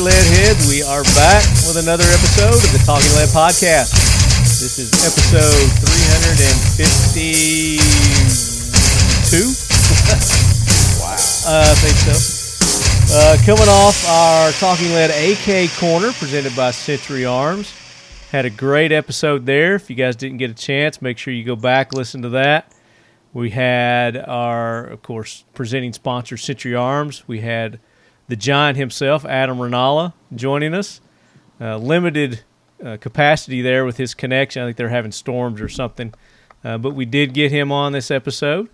right, lead heads, we are back with another episode of the Talking Lead Podcast. This is episode 352. wow. Uh, I think so. Uh, coming off our Talking Lead AK Corner presented by Century Arms. Had a great episode there. If you guys didn't get a chance, make sure you go back, listen to that. We had our, of course, presenting sponsor, Century Arms. We had the giant himself, Adam Ranala, joining us. Uh, limited uh, capacity there with his connection. I think they're having storms or something. Uh, but we did get him on this episode.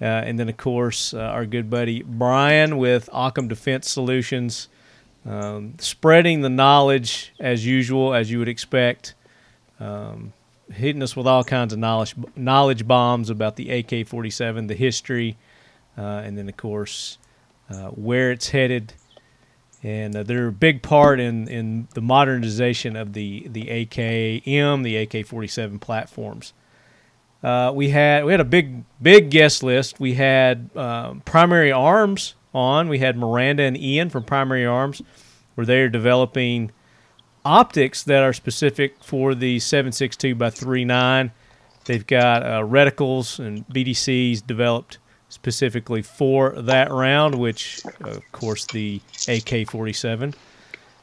Uh, and then, of course, uh, our good buddy Brian with Occam Defense Solutions, um, spreading the knowledge as usual, as you would expect, um, hitting us with all kinds of knowledge knowledge bombs about the AK 47, the history, uh, and then, of course, where it's headed, and uh, they're a big part in, in the modernization of the the AKM, the AK-47 platforms. Uh, we had we had a big big guest list. We had um, Primary Arms on. We had Miranda and Ian from Primary Arms, where they are developing optics that are specific for the 7.62 by 3.9. They've got uh, reticles and BDCs developed specifically for that round, which, of course, the AK 47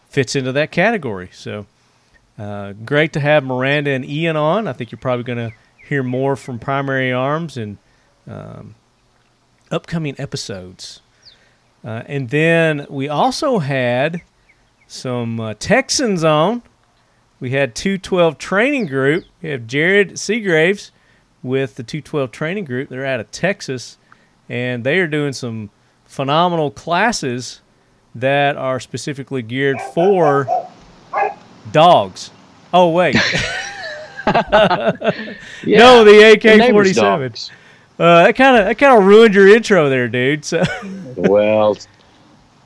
fits into that category. So, uh, great to have Miranda and Ian on. I think you're probably going to hear more from Primary Arms in um, upcoming episodes. Uh, and then we also had some uh, Texans on. We had 212 training group. We have Jared Seagraves with the 212 training group. They're out of Texas and they are doing some phenomenal classes that are specifically geared for dogs. Oh wait. Yeah, no, the AK forty seven. Uh, that kind of that kind of ruined your intro there, dude. So, Well,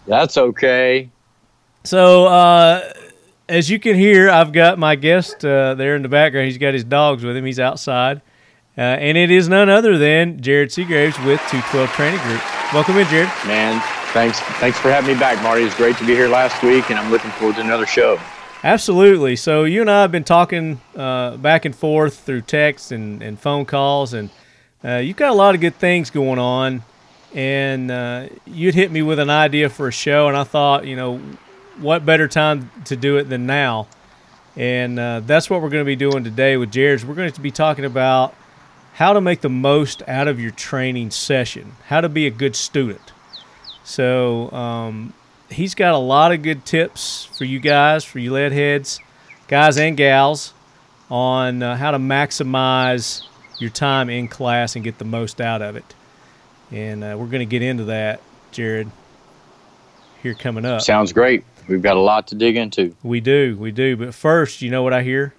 that's okay. so uh, as you can hear, I've got my guest uh, there in the background. He's got his dogs with him. He's outside, uh, and it is none other than Jared Seagraves with Two Twelve Training Group. Welcome in, Jared. Man, thanks thanks for having me back, Marty. It's great to be here last week, and I'm looking forward to another show. Absolutely. So you and I have been talking uh, back and forth through text and, and phone calls, and uh, you've got a lot of good things going on. And uh, you'd hit me with an idea for a show, and I thought, you know, what better time to do it than now? And uh, that's what we're going to be doing today with Jared. We're going to be talking about how to make the most out of your training session, how to be a good student. So um, he's got a lot of good tips for you guys, for you lead heads, guys and gals, on uh, how to maximize your time in class and get the most out of it. And uh, we're going to get into that, Jared, here coming up. Sounds great. We've got a lot to dig into. We do, we do. But first, you know what I hear?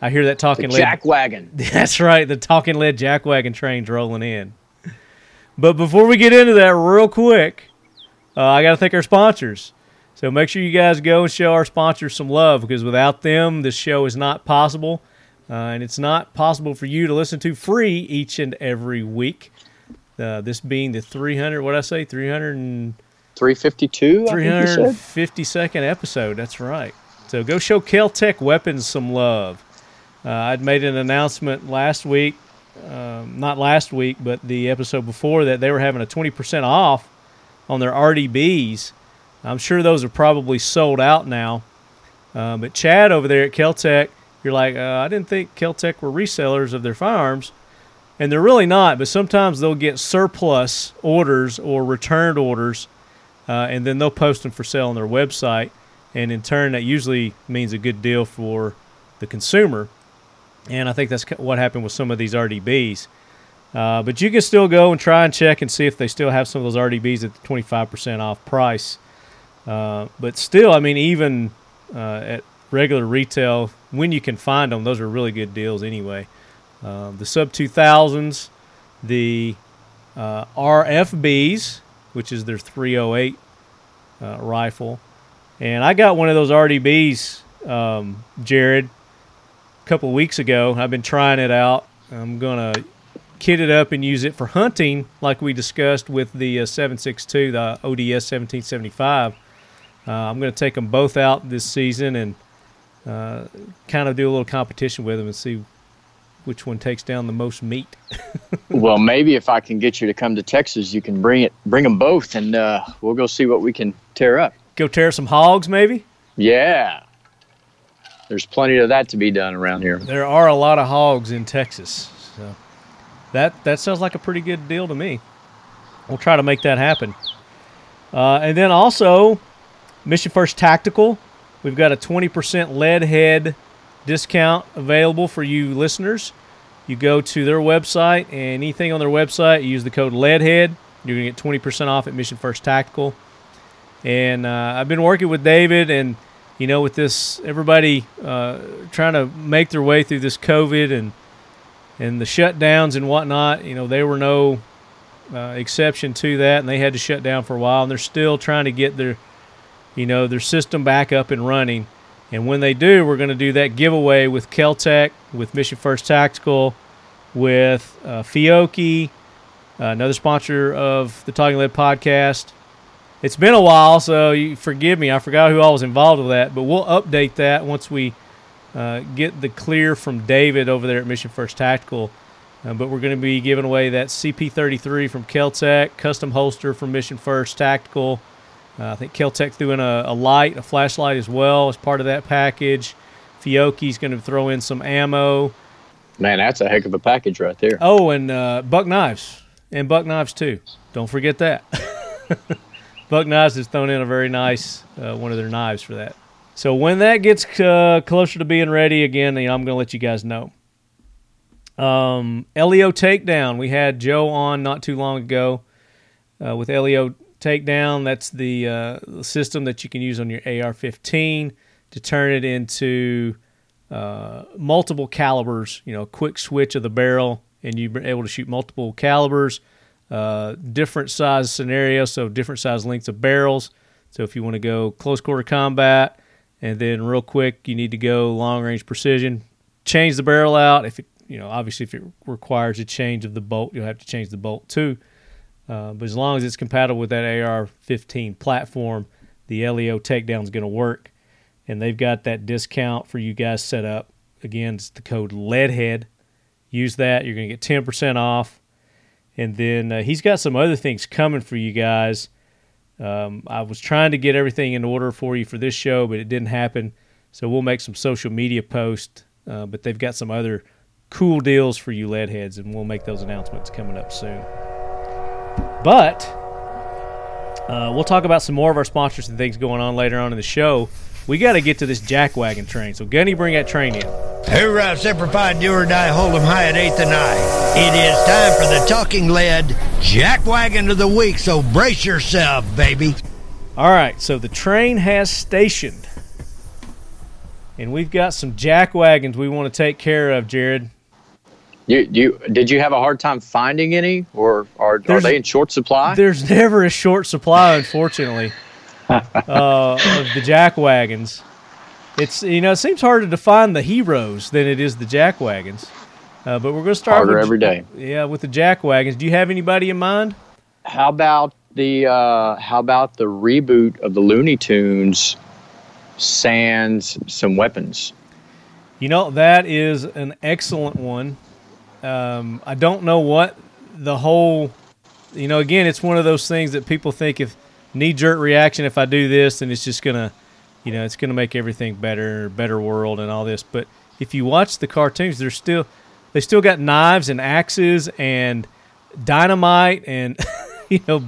I hear that The talking lead. jack wagon. That's right, the talking lead jackwagon train's rolling in. But before we get into that, real quick, uh, I got to thank our sponsors. So make sure you guys go and show our sponsors some love because without them, this show is not possible. Uh, and it's not possible for you to listen to free each and every week. Uh, this being the 300, what I say, 300 and 352. I think you said. 352nd episode. That's right. So go show Kel-Tec Weapons some love. Uh, I'd made an announcement last week, um, not last week, but the episode before that they were having a 20% off on their RDBs. I'm sure those are probably sold out now. Uh, but Chad over there at Kel-Tec, you're like, uh, I didn't think Kel-Tec were resellers of their firearms. And they're really not, but sometimes they'll get surplus orders or returned orders, uh, and then they'll post them for sale on their website. And in turn, that usually means a good deal for the consumer. And I think that's what happened with some of these RDBs. Uh, but you can still go and try and check and see if they still have some of those RDBs at the 25% off price. Uh, but still, I mean, even uh, at regular retail, when you can find them, those are really good deals anyway. Uh, the sub 2000s, the uh, RFBs, which is their 308 uh, rifle. And I got one of those RDBs, um, Jared, couple weeks ago. I've been trying it out. I'm going to kit it up and use it for hunting, like we discussed with the uh, 762, the ODS 1775. Uh, I'm going to take them both out this season and uh, kind of do a little competition with them and see which one takes down the most meat. well, maybe if I can get you to come to Texas, you can bring it, bring them both, and uh, we'll go see what we can tear up. Go tear some hogs, maybe. Yeah, there's plenty of that to be done around here. There are a lot of hogs in Texas, so that that sounds like a pretty good deal to me. We'll try to make that happen. Uh, and then also, Mission First Tactical, we've got a 20% lead head discount available for you listeners. You go to their website, and anything on their website, use the code LEADHEAD. You're going to get 20% off at Mission First Tactical. And uh, I've been working with David, and you know, with this everybody uh, trying to make their way through this COVID and and the shutdowns and whatnot. You know, they were no uh, exception to that, and they had to shut down for a while, and they're still trying to get their you know their system back up and running. And when they do, we're going to do that giveaway with Keltec, with Mission First Tactical, with uh, Fiocchi, uh, another sponsor of the Talking Lead podcast. It's been a while, so you forgive me. I forgot who all was involved with that, but we'll update that once we uh, get the clear from David over there at Mission First Tactical. Uh, but we're going to be giving away that CP33 from Keltec, custom holster from Mission First Tactical, uh, I think Keltec threw in a, a, light, a flashlight as well as part of that package. Fiocchi's going to throw in some ammo. Man, that's a heck of a package right there. Oh, and uh, Buck Knives. And Buck Knives, too. Don't forget that. Buck Knives has thrown in a very nice uh, one of their knives for that. So when that gets uh, closer to being ready again, you know, I'm going to let you guys know. Um, LEO Takedown. We had Joe on not too long ago uh, with LEO takedown. That's the, uh, system that you can use on your AR-15 to turn it into uh, multiple calibers. You know, quick switch of the barrel, and you're able to shoot multiple calibers, uh, different size scenarios, so different size lengths of barrels. So if you want to go close quarter combat, and then real quick, you need to go long range precision. Change the barrel out. If it, you know, obviously, if it requires a change of the bolt, you'll have to change the bolt too. Uh, but as long as it's compatible with that AR-15 platform, the LEO takedown is going to work. And they've got that discount for you guys set up. Again, it's the code LEADHEAD. Use that. You're going to get 10% off. And then uh, he's got some other things coming for you guys. Um, I was trying to get everything in order for you for this show, but it didn't happen. So we'll make some social media posts. Uh, but they've got some other cool deals for you lead heads, and we'll make those announcements coming up soon. But uh, we'll talk about some more of our sponsors and things going on later on in the show. We got to get to this jackwagon train. So, Gunny, bring that train in. Hoorah, Semper Fi, do or die, hold 'em high at 8th and I. It is time for the talking lead jackwagon of the week, so brace yourself, baby. All right, so the train has stationed. And we've got some jack wagons we want to take care of, Jared. You, you did you have a hard time finding any, or are, are they in short supply? There's never a short supply, unfortunately, uh, of the jack wagons. It's you know it seems harder to find the heroes than it is the jack wagons. Uh, but we're going to start harder with, every day. Yeah, with the jack wagons. Do you have anybody in mind? How about the uh, how about the reboot of the Looney Tunes? Sans some weapons. You know that is an excellent one. Um, I don't know what the whole, you know, again, it's one of those things that people think if knee jerk reaction, if I do this, then it's just gonna, you know, it's gonna make everything better, better world, and all this. But if you watch the cartoons, they're still, they still got knives and axes and dynamite and, you know,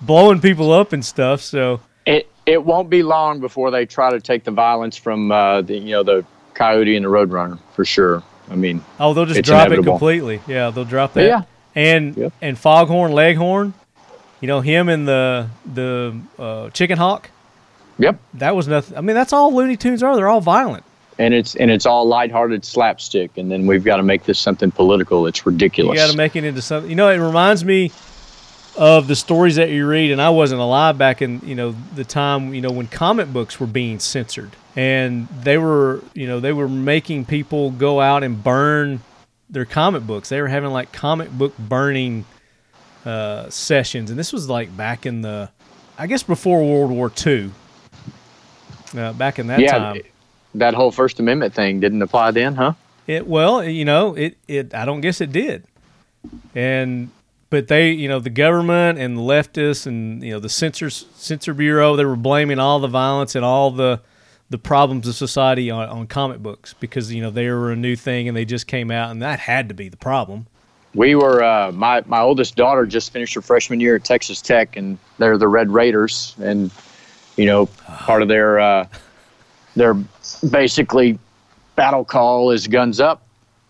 blowing people up and stuff. So it it won't be long before they try to take the violence from uh, the you know the coyote and the roadrunner for sure. I mean, oh, they'll just drop inevitable. it completely. Yeah, they'll drop that. Yeah, and yep. and Foghorn Leghorn, you know him and the the uh, Chicken Hawk. Yep, that was nothing. I mean, that's all Looney Tunes are. They're all violent. And it's and it's all lighthearted slapstick, and then we've got to make this something political. It's ridiculous. You got to make it into something. You know, it reminds me of the stories that you read, and I wasn't alive back in you know the time you know when comic books were being censored, and they were you know they were making people go out and burn their comic books. They were having like comic book burning uh, sessions, and this was like back in the, I guess before World War II. Uh, back in that yeah, time, that whole First Amendment thing didn't apply then, huh? it well, you know, it it I don't guess it did, and but they, you know, the government and the leftists and you know the censors censor bureau, they were blaming all the violence and all the the problems of society on, on comic books because you know they were a new thing and they just came out and that had to be the problem. We were uh, my my oldest daughter just finished her freshman year at Texas Tech, and they're the Red Raiders, and you know part of their uh, their basically battle call is guns up.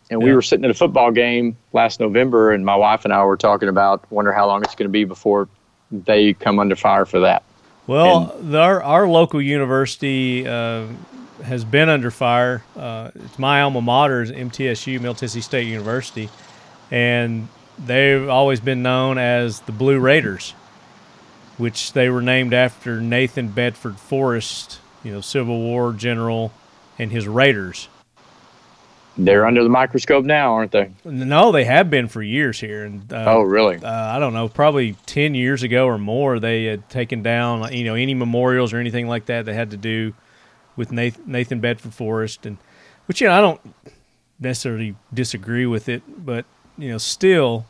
And we Yeah. were sitting at a football game last November, and my wife and I were talking about wonder how long it's going to be before they come under fire for that. Well, the, our our local university uh, has been under fire. Uh, it's my alma mater, is MTSU, Middle Tennessee State University, and they've always been known as the Blue Raiders, which they were named after Nathan Bedford Forrest, you know, Civil War general, and his Raiders. They're under the microscope now, aren't they? No, they have been for years here, and uh, oh, really? uh, I don't know, probably 10 years ago or more, they had taken down, you know, any memorials or anything like that that had to do with Nathan, Nathan Bedford Forrest. And, which, you know, I don't necessarily disagree with it, but, you know, still,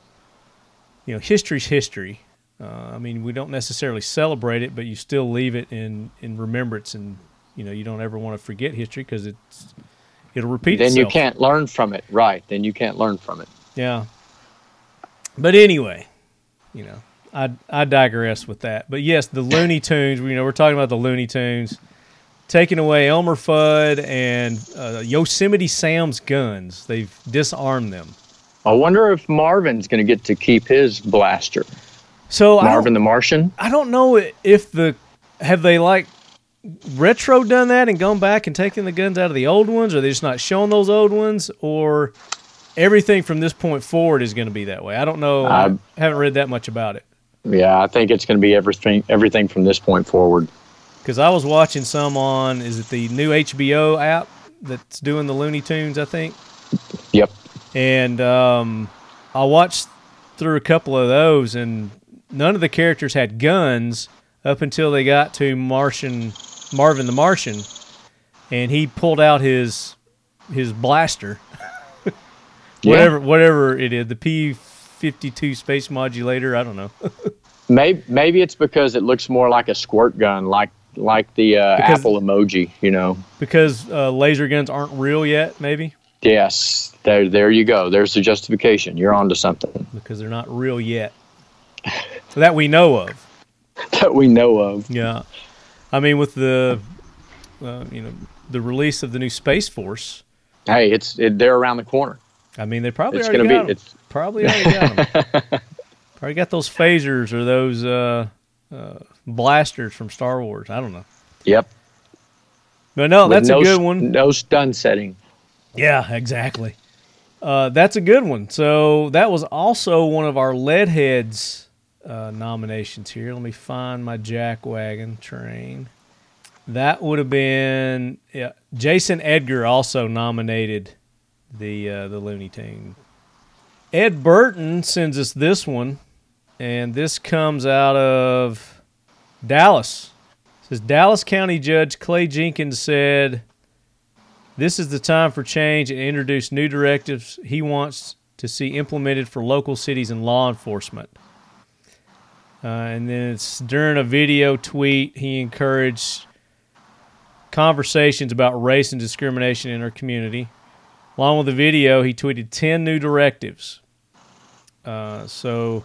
you know, history's history. Uh, I mean, we don't necessarily celebrate it, but you still leave it in, in remembrance. And, you know, you don't ever want to forget history because it's, it'll repeat itself. then itself. you can't learn from it, right? Then you can't learn from it. Yeah. But anyway, you know, I I digress with that. But yes, the Looney Tunes. You know, we're talking about the Looney Tunes taking away Elmer Fudd and uh, Yosemite Sam's guns. They've disarmed them. I wonder if Marvin's going to get to keep his blaster. So Marvin the Martian. I don't know if the have they like retro done that and gone back and taken the guns out of the old ones, or they're just not showing those old ones, or everything from this point forward is going to be that way. I don't know. I Uh, haven't read that much about it. Yeah, I think it's going to be everything everything from this point forward. Because I was watching some on, is it the new HBO app that's doing the Looney Tunes, I think? Yep. And um, I watched through a couple of those, and none of the characters had guns up until they got to Martian Marvin the Martian, and he pulled out his his blaster, Yeah. whatever whatever it is, the P fifty two space modulator. I don't know. Maybe maybe it's because it looks more like a squirt gun, like like the uh, Because- Apple emoji. You know. because uh, laser guns aren't real yet, maybe Yes. There there you go. There's the justification. You're onto something because they're not real yet, that we know of. that we know of. Yeah, I mean, with the uh, you know the release of the new Space Force, Hey, it's it, they're around the corner. I mean, they probably It's already gonna be- got 'em. it's- probably already got them. probably got those phasers or those uh, uh, blasters from Star Wars. I don't know, Yep. but no, With that's no a good one. No stun setting. Yeah, exactly. Uh, that's a good one. So that was also one of our Leadheads uh, nominations here. Let me find my Jack Wagon train. That would have been yeah. Jason Edgar also nominated the uh, the Looney Tune. Ed Burton sends us this one, and this comes out of Dallas. It says Dallas County Judge Clay Jenkins said. This is the time for change and introduce new directives he wants to see implemented for local cities and law enforcement. Uh, and then it's during a video tweet, he encouraged conversations about race and discrimination in our community. Along with the video, he tweeted 10 new directives. Uh, so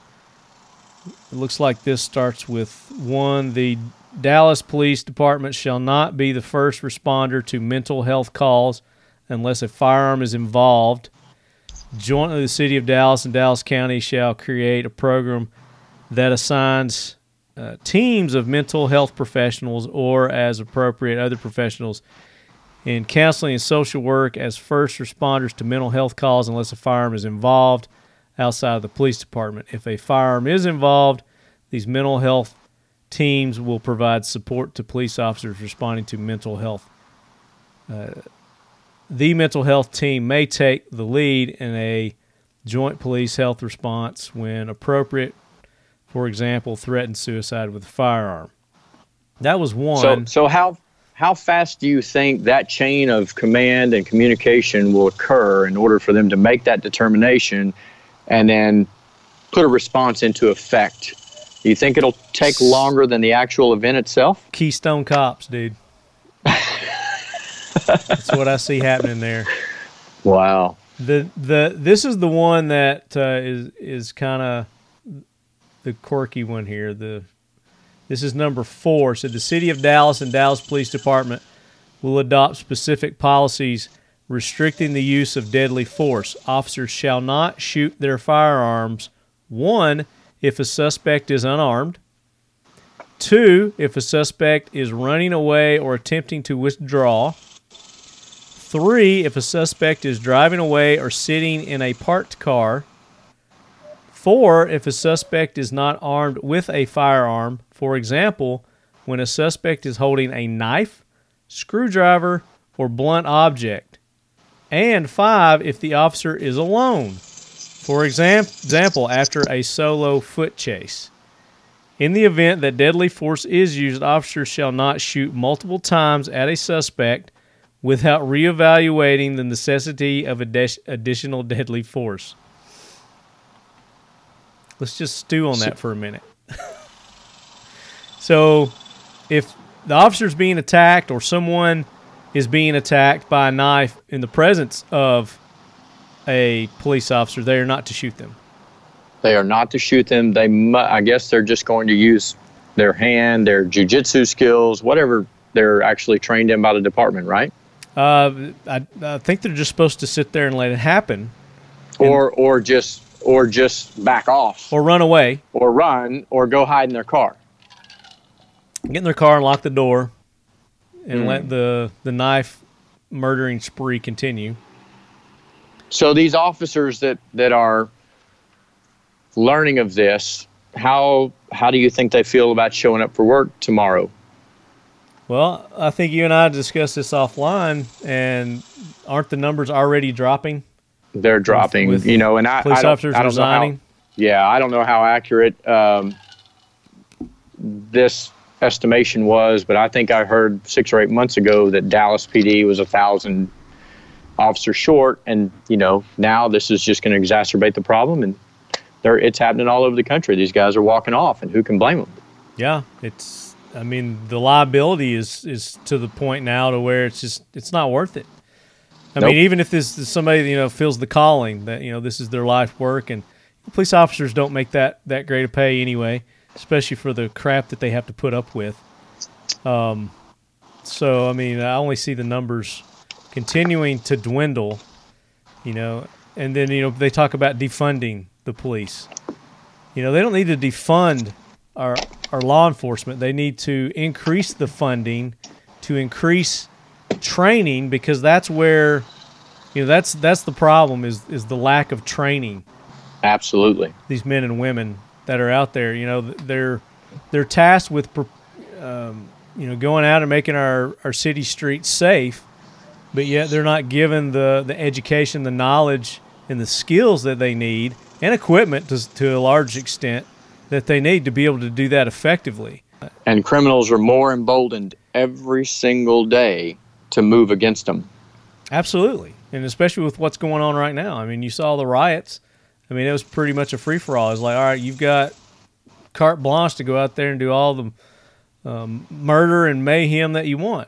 it looks like this starts with one the Dallas Police Department shall not be the first responder to mental health calls unless a firearm is involved. Jointly, the City of Dallas and Dallas County shall create a program that assigns uh, teams of mental health professionals or, as appropriate, other professionals in counseling and social work as first responders to mental health calls unless a firearm is involved outside of the police department. If a firearm is involved, these mental health teams will provide support to police officers responding to mental health. Uh, the mental health team may take the lead in a joint police health response when appropriate. For example, threatened suicide with a firearm. That was one. So, so how how fast do you think that chain of command and communication will occur in order for them to make that determination and then put a response into effect? Do you think it'll take longer than the actual event itself? Keystone Cops, dude. That's what I see happening there. Wow. The the this is the one that uh, is is kind of the quirky one here. The this is number four. So the city of Dallas and Dallas Police Department will adopt specific policies restricting the use of deadly force. Officers shall not shoot their firearms. One, if a suspect is unarmed. Two, if a suspect is running away or attempting to withdraw. Three, if a suspect is driving away or sitting in a parked car. Four, if a suspect is not armed with a firearm. For example, when a suspect is holding a knife, screwdriver, or blunt object. And five, if the officer is alone. For example, after a solo foot chase. In the event that deadly force is used, officers shall not shoot multiple times at a suspect without reevaluating the necessity of additional deadly force. Let's just stew on that for a minute. so, if the officer's being attacked or someone is being attacked by a knife in the presence of a police officer, they are not to shoot them. They are not to shoot them. They, mu- I guess, they're just going to use their hand, their jujitsu skills, whatever they're actually trained in by the department, right? Uh, I, I think they're just supposed to sit there and let it happen, Or, or just, or just back off, or run away, or run, or go hide in their car. get in their car and lock the door, and let the the knife murdering spree continue. So these officers that that are learning of this, how how do you think they feel about showing up for work tomorrow? Well, I think you and I discussed this offline, and aren't the numbers already dropping? They're dropping, with you know, and I, Police I officers I know how- resigning. yeah, I don't know how accurate um, this estimation was, but I think I heard six or eight months ago that Dallas PD was a thousand officers short, and you know now this is just going to exacerbate the problem, and they're, it's happening all over the country. These guys are walking off, and who can blame them? Yeah, it's. I mean, the liability is is to the point now to where it's just it's not worth it. I Nope. mean, even if this is somebody you know feels the calling that you know this is their life work, and police officers don't make that that great a pay anyway, especially for the crap that they have to put up with. Um, so I mean, I only see the numbers continuing to dwindle. You know, and then you know they talk about defunding the police. You know, they don't need to defund our our law enforcement. They need to increase the funding to increase training because that's where you know that's that's the problem is is the lack of training Absolutely. these men and women that are out there you know they're they're tasked with um, you know going out and making our our city streets safe but yet they're not given the the education the knowledge and the skills that they need and equipment to, to a large extent that they need to be able to do that effectively And criminals are more emboldened every single day to move against them. Absolutely, and especially with what's going on right now. I mean, you saw the riots. I mean, it was pretty much a free for all. It's like, all right, you've got carte blanche to go out there and do all the um, murder and mayhem that you want,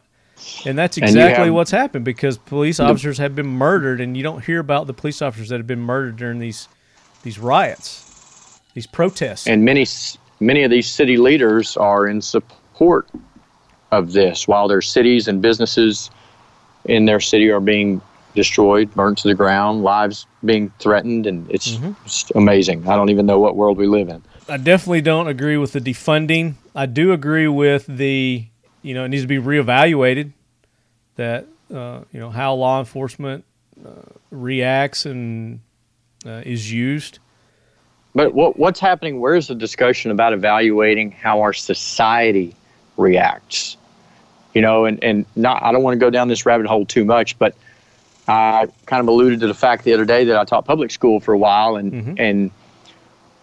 and that's exactly have- what's happened because police officers have been murdered, and you don't hear about the police officers that have been murdered during these these riots, these protests. and many many of these city leaders are in support of this while their cities and businesses in their city are being destroyed burnt to the ground lives being threatened and it's mm-hmm. just amazing i don't even know what world we live in I definitely don't agree with the defunding. I do agree with the, you know, it needs to be reevaluated. That uh, you know how law enforcement uh, reacts and uh, is used. but what, what's happening where's the discussion about evaluating how our society reacts you know and, and not i don't want to go down this rabbit hole too much but I kind of alluded to the fact the other day that I taught public school for a while, and Mhm. and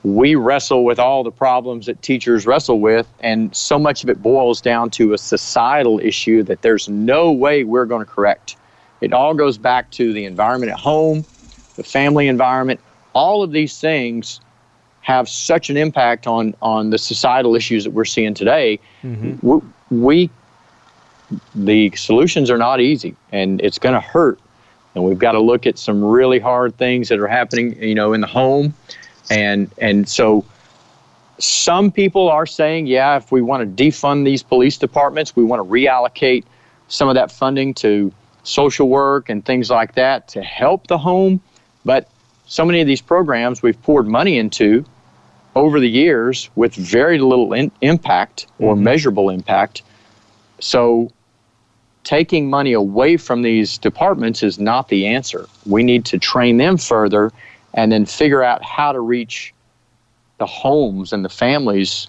we wrestle with all the problems that teachers wrestle with, and so much of it boils down to a societal issue that there's no way we're going to correct. It all goes back to the environment at home, the family environment. All of these things have such an impact on on the societal issues that we're seeing today. Mhm. We, we the solutions are not easy, and it's going to hurt. And we've got to look at some really hard things that are happening, you know, in the home, and and so some people are saying, yeah, if we want to defund these police departments, we want to reallocate some of that funding to social work and things like that to help the home. But so many of these programs we've poured money into over the years with very little in- impact or Mhm. measurable impact. So taking money away from these departments is not the answer. We need to train them further and then figure out how to reach the homes and the families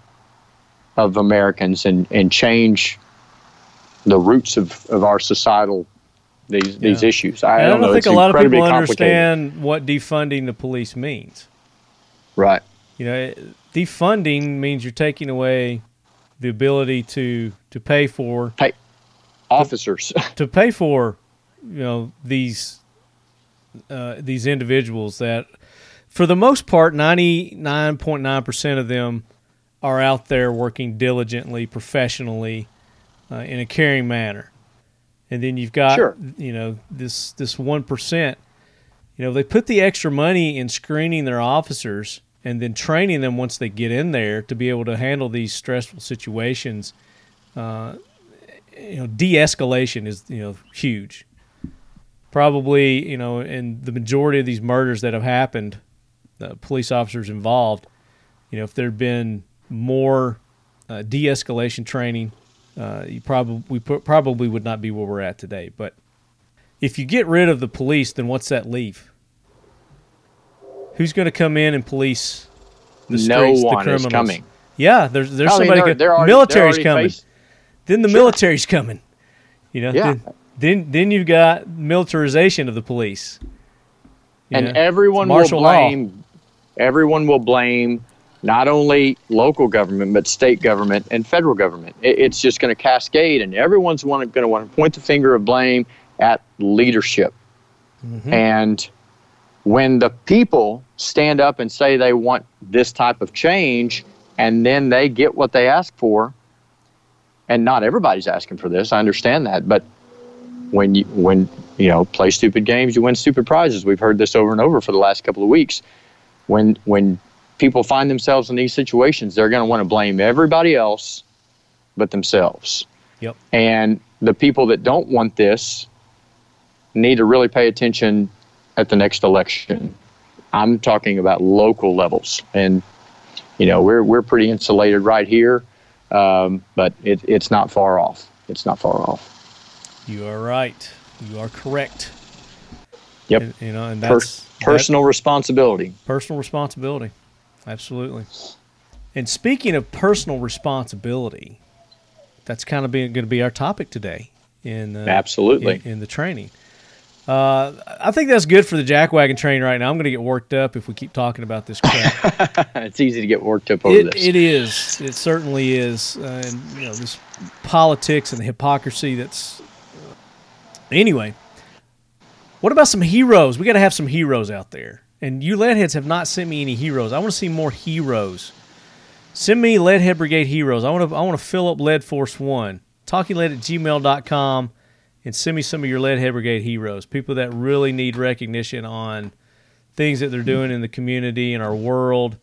of Americans and, and change the roots of, of our societal these these issues. I, I don't know. think a lot of people understand what defunding the police means. Right. You know, defunding means you're taking away the ability to to pay for Officers. to pay for you know these uh, these individuals that for the most part 99.9% of them are out there working diligently professionally uh, in a caring manner. And then you've got Sure. you know this this 1% you know they put the extra money in screening their officers and then training them once they get in there to be able to handle these stressful situations. Uh, you know de-escalation is you know huge probably you know in the majority of these murders that have happened the police officers involved you know if there'd been more uh, de-escalation training uh, you probably we pro- probably would not be where we're at today but if you get rid of the police then what's that leave who's going to come in and police the streets no the criminals is coming. yeah there's there's I mean, somebody they're- they're already- military's coming faced- then the Sure. military's coming. You know, Yeah. then, then then you've got militarization of the police. You and know, everyone will martial law. blame everyone will blame not only local government but state government and federal government it, it's just going to cascade and everyone's going to want to point the finger of blame at leadership Mhm. and when the people stand up and say they want this type of change and then they get what they ask for and not everybody's asking for this i understand that but when you when you know play stupid games you win stupid prizes. We've heard this over and over for the last couple of weeks. When when people find themselves in these situations they're going to want to blame everybody else but themselves. Yep. and the people that don't want this need to really pay attention at the next election. I'm talking about local levels. And you know we're we're pretty insulated right here um, but it, it's not far off. It's not far off You are right. You are correct. Yep. And, you know, and Per- that's that- personal responsibility personal responsibility. Absolutely. And speaking of personal responsibility, that's kind of going to be our topic today in uh, Absolutely. in, in the training. Uh, I think that's good for the jackwagon training right now. I'm going to get worked up if we keep talking about this crap. it's easy to get worked up over It, this. it is. It certainly is. Uh, and you know this politics and the hypocrisy. That's anyway. What about some heroes? We got to have some heroes out there. And you leadheads have not sent me any heroes. I want to see more heroes. Send me Leadhead Brigade heroes. I want to. I want to fill up Lead Force One. TalkingLead at gmail.com and send me some of your Leadhead Brigade heroes. People that really need recognition on things that they're doing in the community in our world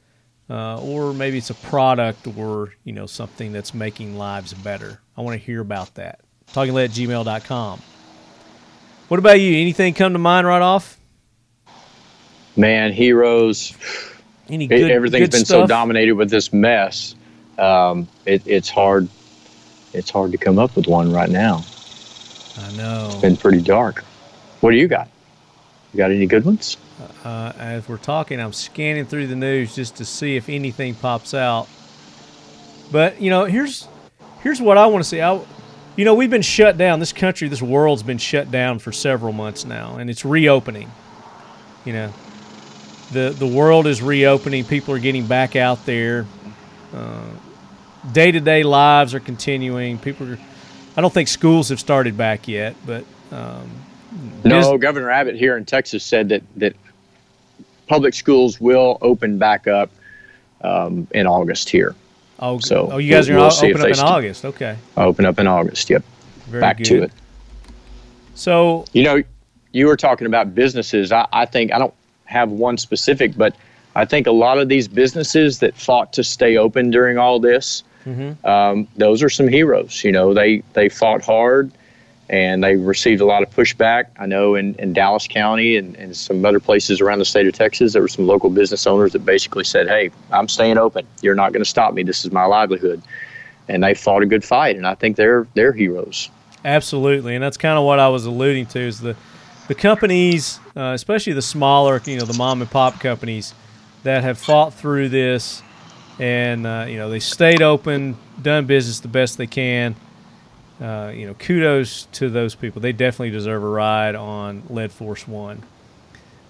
uh, or maybe it's a product or you know something that's making lives better. I want to hear about that. Talkinglead at gmail.com. What about you? Anything come to mind right off? Man, heroes. Any good? everything's good been so dominated with this mess. Um, it, it's hard. It's hard to come up with one right now. I know. It's been pretty dark. What do you got? You got any good ones? Uh, as we're talking, I'm scanning through the news just to see if anything pops out. But you know, here's here's what I want to see. I, You know, we've been shut down. This country, this world's been shut down for several months now, and it's reopening. You know, the the world is reopening. People are getting back out there. Day to day lives are continuing. People are. I don't think schools have started back yet, but um, No, Governor Abbott here in Texas said that that public schools will open back up um, in August here. Oh, So, oh, you guys we'll- are we'll all see if open up in st- August. Okay, I Open up in August. Yep. very back good. to it. So You know, you were talking about businesses. I, I think I don't have one specific, but I think a lot of these businesses that fought to stay open during all this, um, those are some heroes. You know, they they fought hard and they received a lot of pushback. I know in, in Dallas County and, and some other places around the state of Texas, there were some local business owners that basically said, "Hey, I'm staying open. You're not going to stop me. This is my livelihood." And they fought a good fight, and I think they're they're heroes. Absolutely, and that's kind of what I was alluding to is the the companies, uh, especially the smaller, you know, the mom and pop companies that have fought through this, and uh, you know they stayed open, done business the best they can. Uh, you know, kudos to those people. They definitely deserve a ride on Lead Force One.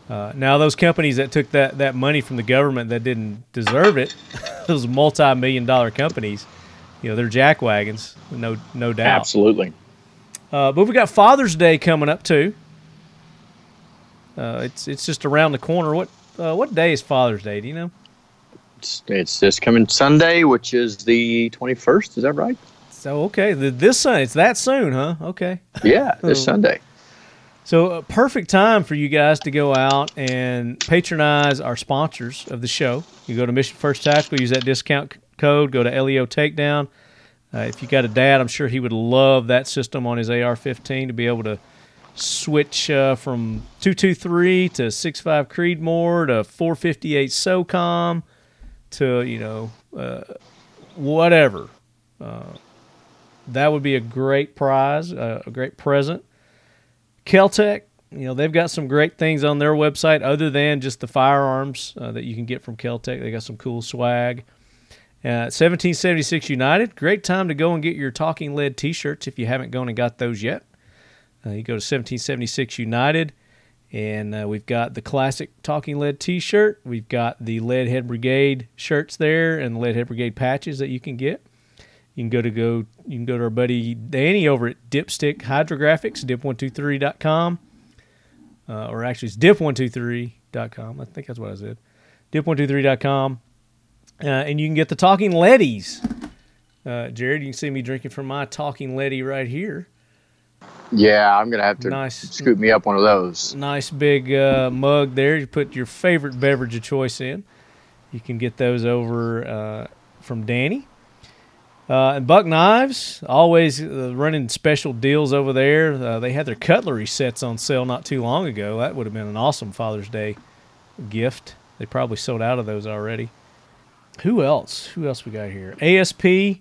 Uh, now, those companies that took that, that money from the government that didn't deserve it, those multi-million dollar companies, you know, they're jack wagons, no no doubt. Absolutely. Uh, but we got Father's Day coming up too. Uh, it's it's just around the corner. What uh, what day is Father's Day? Do you know? It's, it's this coming Sunday, which is the 21st. Is that right? So okay, the, this Sunday. It's that soon, huh? Okay. Yeah, this. Sunday. So a perfect time for you guys to go out and patronize our sponsors of the show. You go to Mission First Tactical, use that discount c- code, go to LEO Takedown. Uh, if you got a dad, I'm sure he would love that system on his AR-15 to be able to switch uh, from 223 to 65 Creedmoor to 458 SOCOM to you know uh, whatever. Uh, that would be a great prize, uh, a great present. Keltec, you know, they've got some great things on their website other than just the firearms uh, that you can get from Keltec. They got some cool swag. Uh, 1776 United, great time to go and get your Talking Lead t shirts if you haven't gone and got those yet. Uh, you go to 1776 United, and uh, we've got the classic Talking Lead t shirt. We've got the Leadhead Brigade shirts there and the Leadhead Brigade patches that you can get. You can go to go. You can go to our buddy Danny over at Dipstick Hydrographics, dip123.com, uh, or actually it's dip123.com. I think that's what I said. Dip123.com, uh, and you can get the Talking Leadies. Uh, Jared, you can see me drinking from my Talking Leady right here. Yeah, I'm gonna have to Nice. scoop me up one of those. Nice big uh, mug there. You put your favorite beverage of choice in. You can get those over uh, from Danny. Uh, and Buck Knives, always uh, running special deals over there. Uh, they had their cutlery sets on sale not too long ago. That would have been an awesome Father's Day gift. They probably sold out of those already. Who else? Who else we got here? ASP.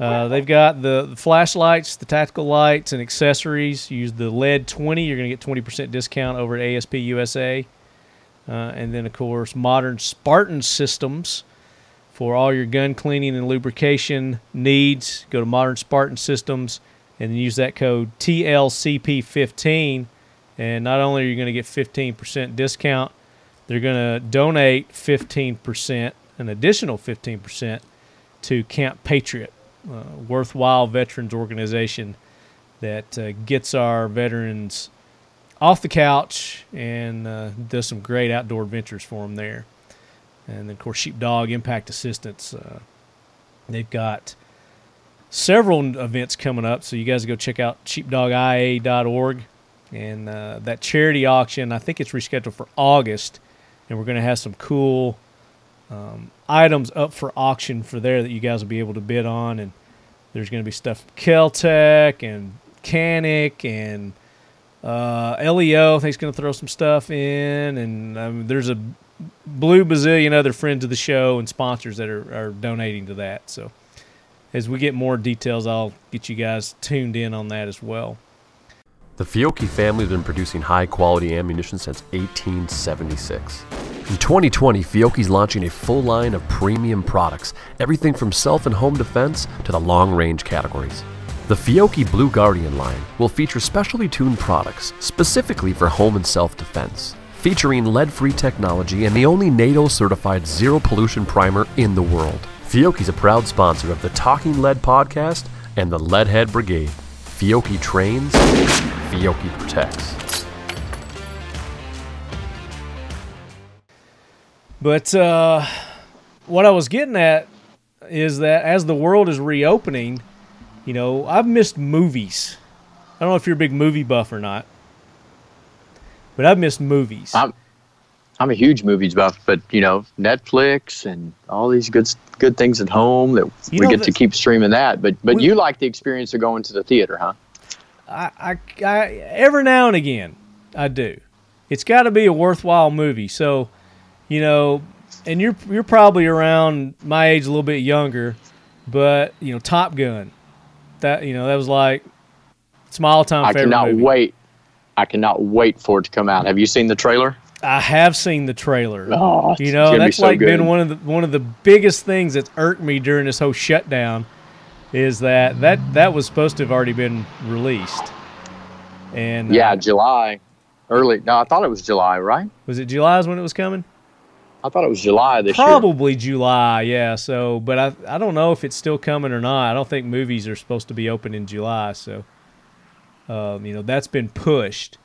Uh, they've got the, the flashlights, the tactical lights, and accessories. Use the LED 20. You're going to get 20% discount over at ASP USA. Uh, and then, of course, modern Spartan systems for all your gun cleaning and lubrication needs. Go to Modern Spartan Systems and use that code TLCP15. And not only are you going to get 15% discount, they're going to donate 15%, an additional 15% to Camp Patriot, a worthwhile veterans organization that uh, gets our veterans off the couch and uh, does some great outdoor adventures for them there. And of course, Sheepdog Impact Assistance. Uh, they've got several events coming up, so you guys go check out sheepdogia.org. And uh, that charity auction, I think it's rescheduled for August, and we're going to have some cool um, items up for auction for there that you guys will be able to bid on. And there's going to be stuff from Keltec and Canik and uh, LEO. I think is going to throw some stuff in, and um, there's a blue bazillion other friends of the show and sponsors that are, are donating to that. So as we get more details, I'll get you guys tuned in on that as well. The Fiocchi family has been producing high quality ammunition since 1876. In 2020, Fiocchi's launching a full line of premium products, everything from self and home defense to the long range categories. The Fiocchi Blue Guardian line will feature specially tuned products specifically for home and self defense, featuring lead free technology and the only NATO certified zero pollution primer in the world. Fiocchi's a proud sponsor of the Talking Lead podcast and the Leadhead Brigade. Fiocchi trains, Fiocchi protects. But uh, what I was getting at is that as the world is reopening, you know, I've missed movies. I don't know if you're a big movie buff or not, but I've missed movies. I'm I'm a huge movies buff, but you know Netflix and all these good good things at home that You we get to keep streaming that. But but We- you like the experience of going to the theater, huh? I, I, I every now and again I do. It's got to be a worthwhile movie. So, you know, and you're you're probably around my age, a little bit younger, but you know, Top Gun. That you know, that was like it's my all-time I favorite cannot movie. wait. I cannot wait for it to come out. Have you seen the trailer? I have seen the trailer. Oh, You know, gonna be that's so like good. been one of the one of the biggest things that's irked me during this whole shutdown is that that that was supposed to have already been released. And Yeah, uh, July, early. No, I thought it was July, right? was it July's when it was coming? I thought it was July this year. Probably July, yeah. So, but I I don't know if it's still coming or not. I don't think movies are supposed to be open in July, so um, you know that's been pushed.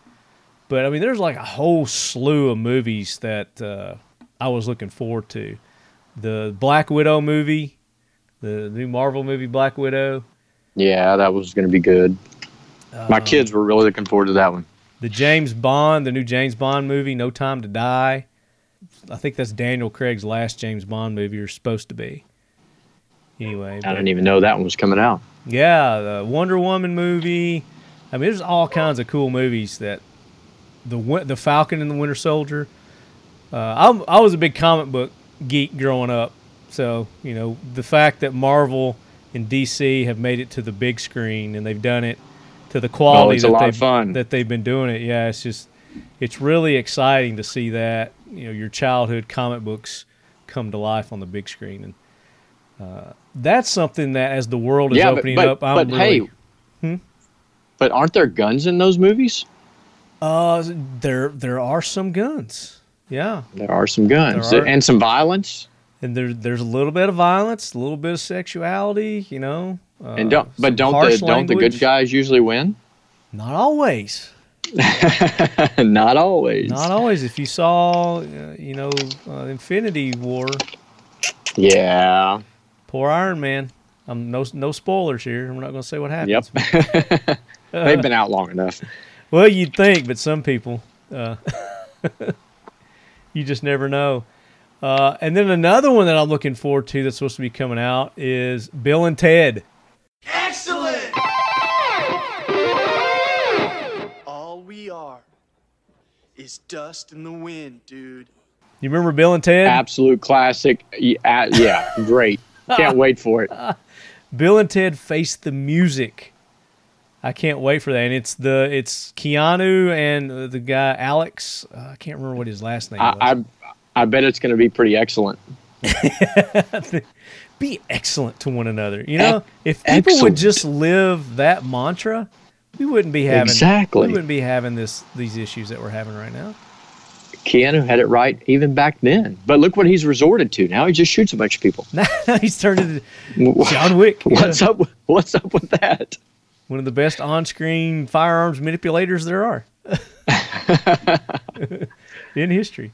But I mean, there's like a whole slew of movies that uh, I was looking forward to. The Black Widow movie, the new Marvel movie Black Widow, Yeah, that was going to be good. Uh, My kids were really looking forward to that one. the James Bond, the new James Bond movie, No Time to Die. I think that's Daniel Craig's last James Bond movie, or supposed to be. Anyway, I but- didn't even know that one was coming out. Yeah, the Wonder Woman movie. I mean, there's all kinds of cool movies that the the Falcon and the Winter Soldier. Uh, I'm, I was a big comic book geek growing up, so you know the fact that Marvel and DC have made it to the big screen and they've done it to the quality Oh, that they've that they've been doing it. Yeah, it's just it's really exciting to see that you know your childhood comic books come to life on the big screen and. Uh, that's something that, as the world is yeah, opening but, up, I'm but really, hey? But aren't there guns in those movies? Uh, there there are some guns. Yeah, There are some guns are. and some violence. and there there's a little bit of violence, a little bit of sexuality. You know, uh, And don't but don't the harsh don't the good guys usually win? Not always. Not always. Not always. If you saw, uh, you know, uh, Infinity War, yeah. poor Iron Man. Um, no no spoilers here. I'm not going to say what happens. Yep. They've been out long enough. Well, you'd think, but some people, uh, you just never know. Uh, and then another one that I'm looking forward to that's supposed to be coming out is Bill and Ted. Excellent. All we are is dust in the wind, dude. You remember Bill and Ted? Absolute classic. Yeah, yeah great. Can't wait for it. Bill and Ted Face the Music. I can't wait for that. And it's the it's Keanu and the guy Alex. Uh, I can't remember what his last name was. I, I I bet it's going to be pretty excellent. Be excellent to one another. You know, if people would just live that mantra, we wouldn't be having Exactly. We wouldn't be having this these issues that we're having right now. Keanu had it right even back then. But look what he's resorted to. Now he just shoots a bunch of people. Now he's turned into John Wick. What's up? What's up with that? One of the best on-screen firearms manipulators there are in history.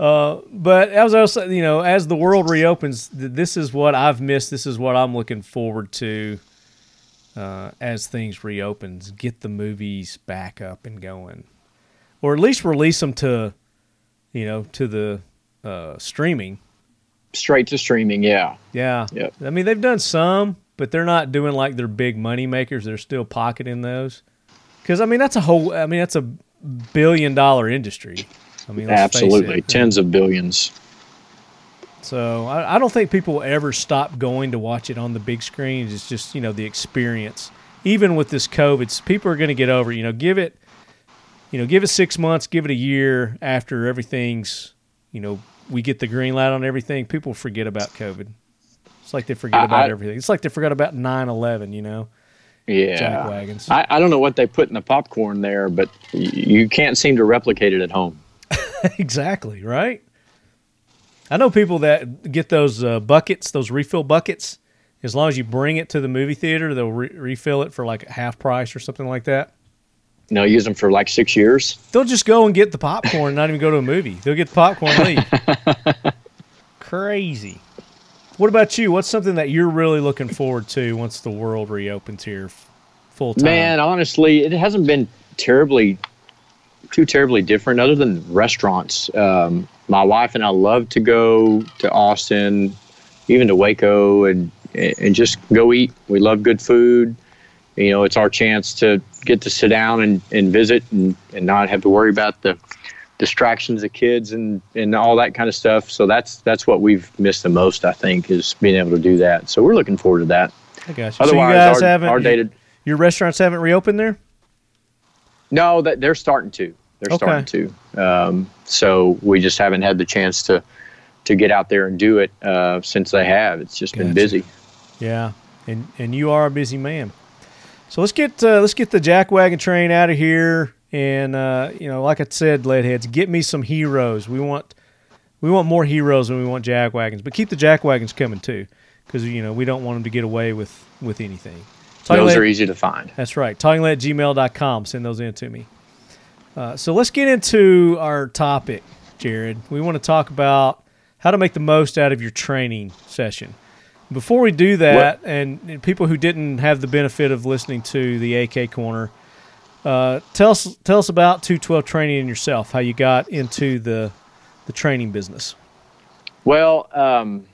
Uh, but as I was saying, you know, as the world reopens, this is what I've missed. This is what I'm looking forward to uh, as things reopens. Get the movies back up and going, or at least release them to, you know, to the uh, streaming. Straight to streaming. Yeah. Yeah. Yep. I mean, they've done some, but they're not doing like their big money makers. They're still pocketing those. Because I mean, that's a whole. I mean, that's a billion dollar industry. I mean, Absolutely. Tens of billions. So I, I don't think people will ever stop going to watch it on the big screen. It's just you know the experience. Even with this COVID, people are going to get over. it. You know, give it, you know, give it six months, give it a year after everything's, you know, we get the green light on everything. People forget about COVID. It's like they forget I- about I- everything. It's like they forgot about 9/11. You know, Yeah. I, I don't know what they put in the popcorn there, but y- you can't seem to replicate it at home. exactly right. I know people that get those uh, buckets, those refill buckets. As long as you bring it to the movie theater, they'll re- refill it for like half price or something like that. Know, use them for like six years. They'll just go and get the popcorn not even go to a movie. They'll get the popcorn and leave. Crazy. What about you? What's something that you're really looking forward to once the world reopens here full time? Man, honestly, it hasn't been terribly, too terribly different other than restaurants. Um, my wife and I love to go to Austin, even to Waco, and and just go eat. We love good food. You know, it's our chance to get to sit down and, and visit and, and not have to worry about the distractions of kids and, and all that kind of stuff. So that's that's what we've missed the most, I think, is being able to do that. So we're looking forward to that. I got you. so you guys our, haven't our your, dated your restaurants haven't reopened there? No, that they're starting to. They're Okay. starting to. Um, so we just haven't had the chance to to get out there and do it uh, since they have. It's just been busy. Yeah, and and you are a busy man. So let's get uh, let's get the jack wagon train out of here, and uh, you know, like I said, leadheads, get me some heroes. We want we want more heroes than we want jack wagons, but keep the jack wagons coming too, because you know we don't want them to get away with with anything. Talking Those lead- are easy to find. That's right. Talkinglead at gmail.com. Send those in to me. Uh, so let's get into our topic, Jared. We want to talk about how to make the most out of your training session. Before we do that, and people who didn't have the benefit of listening to the AK Corner, uh, tell us tell us about 212 training and yourself, how you got into the the training business. Well, um,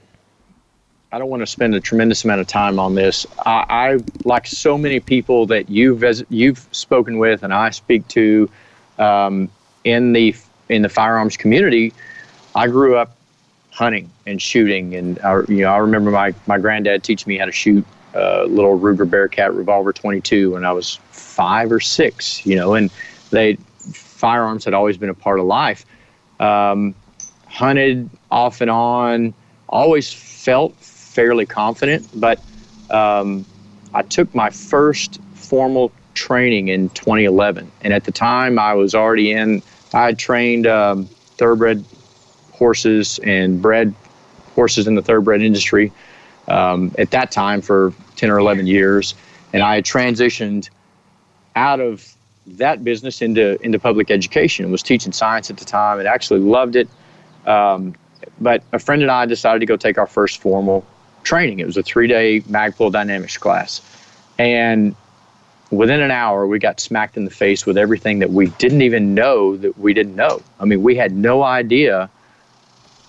I don't want to spend a tremendous amount of time on this. I, I like so many people that you've vis- you've spoken with, and I speak to um, in the in the firearms community. I grew up hunting and shooting, and I, you know I remember my my granddad teaching me how to shoot a little Ruger Bearcat revolver 22 when I was five or six. You know, and they firearms had always been a part of life. Um, hunted off and on, always felt fairly confident, but um, I took my first formal training in 2011. And at the time, I was already in, I had trained um, thoroughbred horses and bred horses in the thoroughbred industry um, at that time for 10 or 11 years. And I had transitioned out of that business into into public education. Was teaching science at the time and actually loved it. Um, but a friend and I decided to go take our first formal training. It was a three day Magpul dynamics class, and within an hour we got smacked in the face with everything that we didn't even know that we didn't know. I mean, we had no idea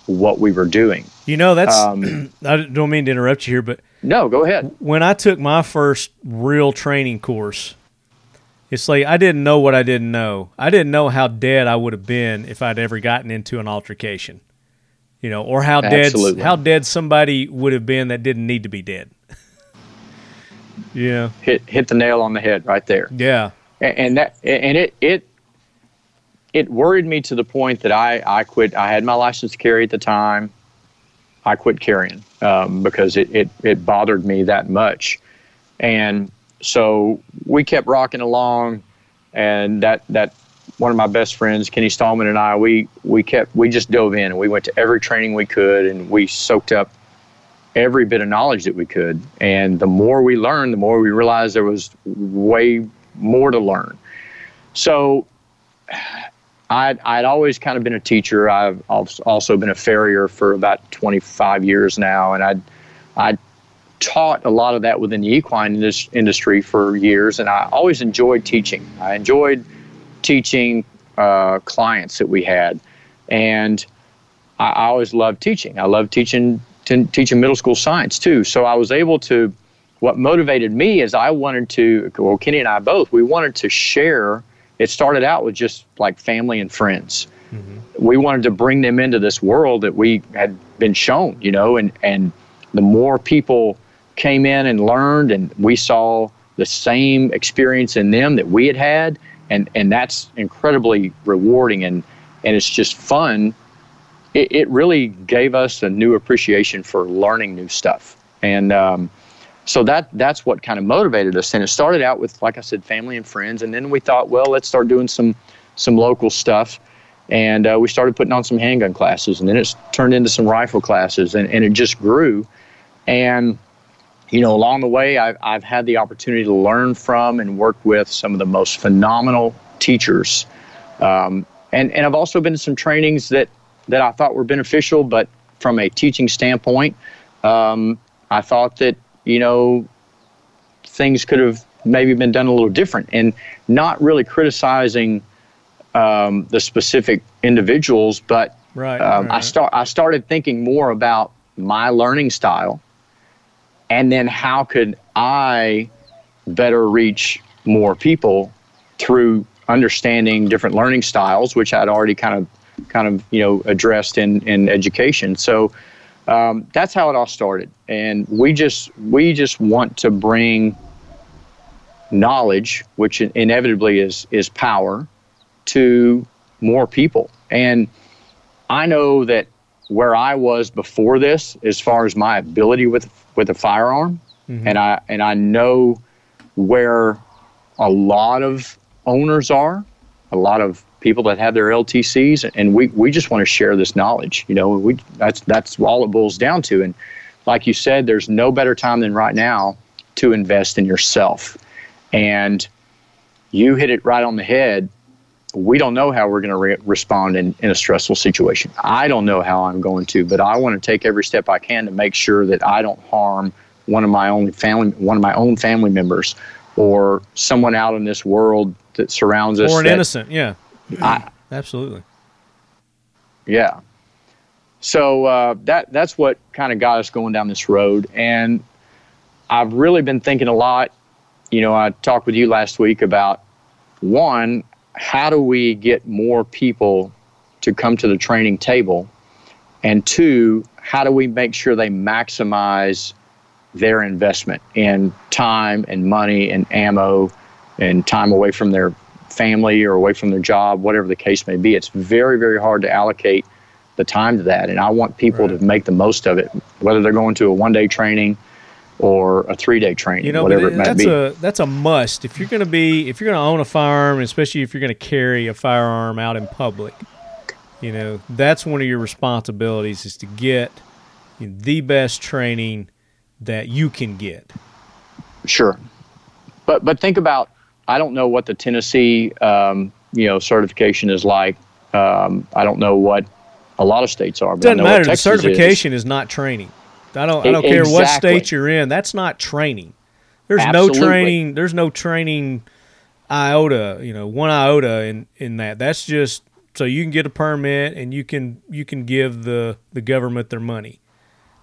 what we were doing. You know, that's Um, I don't mean to interrupt you here, but No, go ahead. when I took my first real training course, it's like I didn't know what I didn't know. I didn't know how dead I would have been if I'd ever gotten into an altercation. You know, or how dead Absolutely. how dead somebody would have been that didn't need to be dead. yeah. Hit hit the nail on the head right there. Yeah. And that and it it it worried me to the point that I I quit. I had my license to carry at the time. I quit carrying um, because it, it it bothered me that much, and so we kept rocking along, and that that one of my best friends, Kenny Stallman, and I, we we kept we just dove in and we went to every training we could, and we soaked up every bit of knowledge that we could. And the more we learned, the more we realized there was way more to learn. So I'd, I'd always kind of been a teacher. I've als- also been a farrier for about 25 years now, and I'd, I'd taught a lot of that within the equine industry for years, and I always enjoyed teaching. I enjoyed teaching uh, clients that we had, and I, I always loved teaching. I loved teaching t- teaching middle school science too. So I was able to. What motivated me is I wanted to. Well, Kenny and I both we wanted to share. It started out with just like family and friends. We wanted to bring them into this world that we had been shown, you know, and and the more people came in and learned, and we saw the same experience in them that we had had, and and that's incredibly rewarding and and it's just fun it, it really gave us a new appreciation for learning new stuff. and um, so that that's what kind of motivated us. And it started out with, like I said, family and friends, and then we thought, well, let's start doing some some local stuff. And uh, we started putting on some handgun classes, and then it's turned into some rifle classes, and, and it just grew. And you know, along the way, I've, I've had the opportunity to learn from and work with some of the most phenomenal teachers. Um, and, and I've also been to some trainings that, that I thought were beneficial, but from a teaching standpoint, um, I thought that, you know, things could have maybe been done a little different and not really criticizing um, the specific individuals, but Right. um, I start I started thinking more about my learning style, and then how could I better reach more people through understanding different learning styles, which I'd already kind of kind of you know addressed in in education. So um, that's how it all started, and we just we just want to bring knowledge, which inevitably is is power, to more people. And I know that where I was before this, as far as my ability with with a firearm, and I and I know where a lot of owners are, a lot of people that have their LTCs, and we, we just want to share this knowledge. You know, we that's that's all it boils down to. And like you said, there's no better time than right now to invest in yourself. And you hit it right on the head we don't know how we're going to re- respond in, in a stressful situation. I don't know how I'm going to, but I want to take every step I can to make sure that I don't harm one of my own family, one of my own family members, or someone out in this world that surrounds us. or an that innocent. Yeah. I, Absolutely. yeah. So uh, that that's what kind of got us going down this road, and I've really been thinking a lot. You know, I talked with you last week about one, how do we get more people to come to the training table, and two, how do we make sure they maximize their investment in time and money and ammo and time away from their family or away from their job, whatever the case may be. It's very, very hard to allocate the time to that. And I want people Right. to make the most of it, whether they're going to a one day training or a three day training, You know, whatever it might that's be. a that's a must if you're going to be if you're going to own a firearm, especially if you're going to carry a firearm out in public. You know, that's one of your responsibilities is to get the best training that you can get. Sure, but but think about I don't know what the Tennessee um, you know certification is like. Um, I don't know what a lot of states are. But I Doesn't know matter. The Texas is. certification is. not training. I don't. I don't care what state you're in. That's not training. There's Absolutely. no training. There's no training iota. You know, one iota in in that. That's just so you can get a permit and you can you can give the the government their money.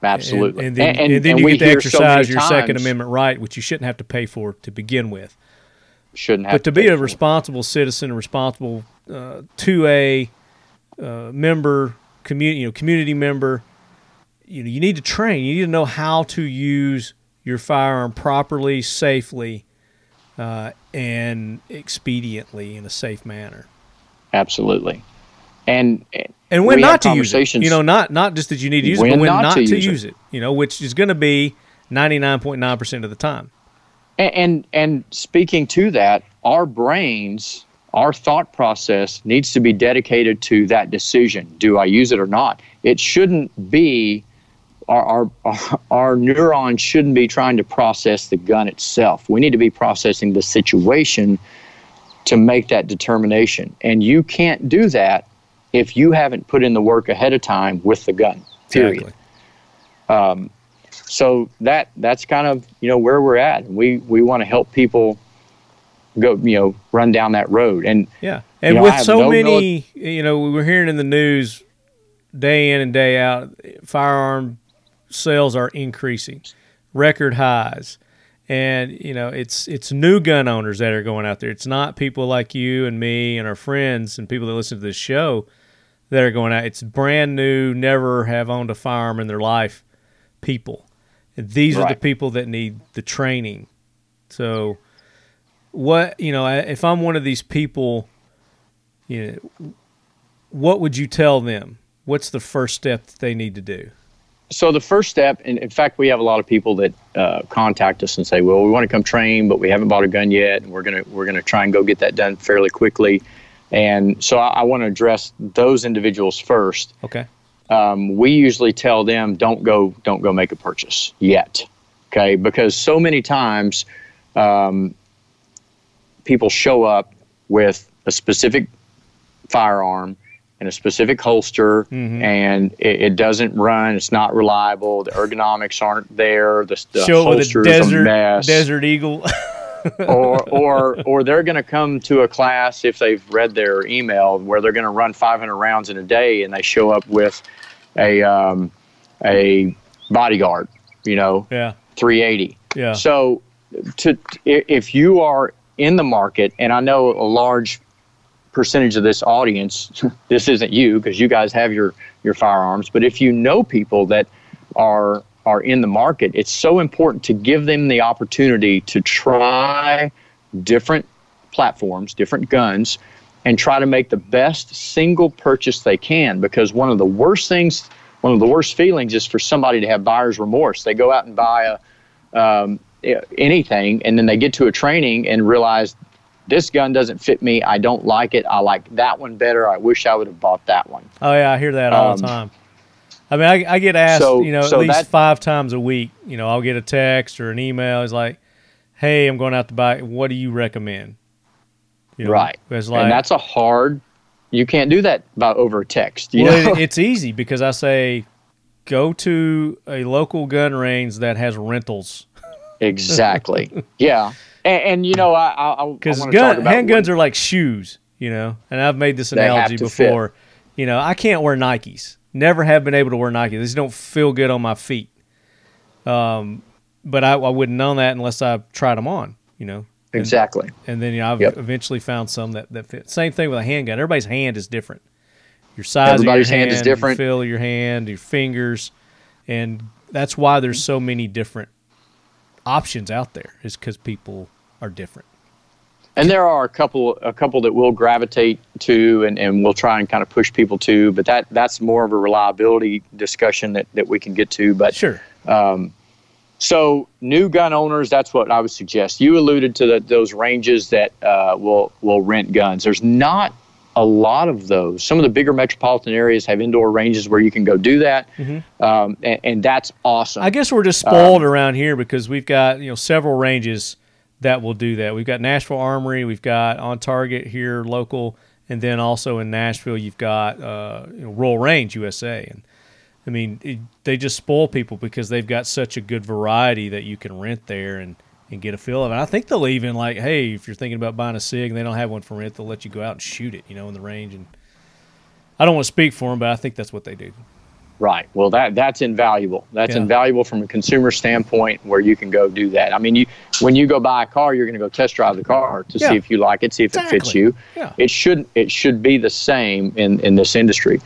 And- Absolutely, And, then, and, then and you get to hear so exercise your Second Amendment right, which you shouldn't have to pay for to begin with. Shouldn't have But to pay be a it. responsible citizen, a responsible two A uh, member, community, you know, community member, you know, you need to train. You need to know how to use your firearm properly, safely, uh, and expediently in a safe manner. Absolutely. And And when not to use it, you know, not not just that you need to use it, When but when not not, to to, use it. use it, you know, which is going to be ninety nine point nine percent of the time. And, and and speaking to that, our brains, our thought process needs to be dedicated to that decision. Do I use it or not? It shouldn't be our, our our neurons shouldn't be trying to process the gun itself. We need to be processing the situation to make that determination. And you can't do that if you haven't put in the work ahead of time with the gun. Period. Exactly. Um, so that that's kind of you know where we're at. We we want to help people go you know run down that road. And Yeah, and know, with so no many, you know, we were hearing in the news day in and day out, firearm sales are increasing, record highs, and you know, it's it's new gun owners that are going out there. It's not people like you and me and our friends and people that listen to this show that are going out. It's brand new, never have owned a firearm in their life people. These are the people that need the training. So what you know if i'm one of these people you know what would you tell them what's the first step that they need to do so the first step, and in fact, we have a lot of people that uh, contact us and say, "Well, we want to come train, but we haven't bought a gun yet, and we're gonna we're gonna try and go get that done fairly quickly." And so I, I want to address those individuals first. Okay. Um, we usually tell them, "Don't go, don't go make a purchase yet," okay? Because so many times, um, people show up with a specific firearm and a specific holster, Mm-hmm. and it, it doesn't run. It's not reliable. The ergonomics aren't there. The, the Show it holster a is a mess. desert eagle. or or or they're going to come to a class if they've read their email where they're going to run 500 rounds in a day, and they show up with a um, a bodyguard, you know, yeah. 380. Yeah. So, to if you are in the market, and I know a large percentage of this audience, this isn't you because you guys have your your firearms, but if you know people that are are in the market, it's so important to give them the opportunity to try different platforms, different guns, and try to make the best single purchase they can. Because one of the worst things, one of the worst feelings, is for somebody to have buyer's remorse. They go out and buy a um, anything, and then they get to a training and realize this gun doesn't fit me. I don't like it. I like that one better. I wish I would have bought that one. Oh yeah, I hear that all the Um, time. I mean, I, I get asked, so- you know, so at least that- five times a week. You know, I'll get a text or an email. It's like, "Hey, I'm going out to buy. What do you recommend?" You know, right. It's like, and that's a hard. You can't do that by over text. You well, know? it, it's easy because I say, go to a local gun range that has rentals exactly. yeah. And, and you know, I I, I because gun handguns are like shoes. You know, and I've made this analogy to fit. before. You know, I can't wear Nikes. Never have been able to wear Nikes. These don't feel good on my feet. Um, but I, I wouldn't know that unless I tried them on. You know, exactly. and then you know I've Yep. eventually found some that that fit. Same thing with a handgun. Everybody's hand is different. Your size Everybody's your hand is different. Feel your hand, your fingers, and that's why there's so many different options out there. Is because people are different. And there are a couple a couple that we'll gravitate to and, and we'll try and kind of push people to, but that that's more of a reliability discussion that, that we can get to. But Sure. so new gun owners, that's what I would suggest. You alluded to the, those ranges that uh, will will rent guns. There's not a lot of those. Some of the bigger metropolitan areas have indoor ranges where you can go do that, um, and, and that's awesome. Mm-hmm. I guess we're just spoiled around here because we've got you know several ranges that will do that. We've got Nashville Armory, we've got on Target here local, and then also in Nashville you've got uh, you know, Royal Range USA. And I mean, it, they just spoil people because they've got such a good variety that you can rent there and, and get a feel of it. I think they'll even like, hey, if you're thinking about buying a Sig and they don't have one for rent, they'll let you go out and shoot it, you know, in the range. And I don't want to speak for them, but I think that's what they do. Right. Well, that that's invaluable. That's Yeah. invaluable from a consumer standpoint, where you can go do that. I mean, you when you go buy a car, you're going to go test drive the car to Yeah. see if you like it, see if it fits you. Yeah. It should it should be the same in in this industry.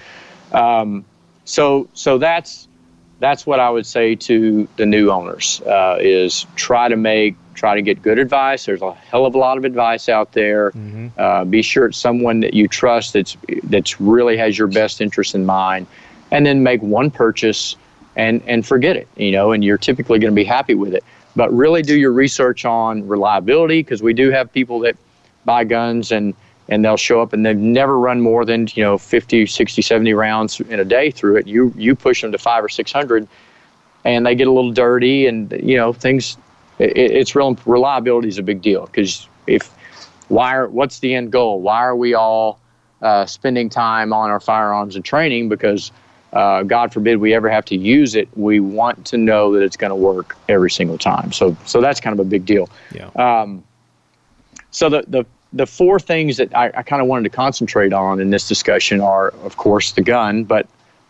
Um, so so that's that's what I would say to the new owners uh, is try to make try to get good advice. There's a hell of a lot of advice out there. Uh, be sure it's someone that you trust that's that's really has your best interest in mind, and then make one purchase and and forget it. You know, and you're typically going to be happy with it. But really do your research on reliability because we do have people that buy guns and and they'll show up and they've never run more than you know 50 60 70 rounds in a day through it you you push them to five or six hundred and they get a little dirty and you know things it, it's real reliability is a big deal because if why are what's the end goal why are we all uh, spending time on our firearms and training because uh, God forbid we ever have to use it. We want to know that it's going to work every single time. So, so that's kind of a big deal. Yeah. So the the the four things that I, I kind of wanted to concentrate on in this discussion are, of course, the gun, but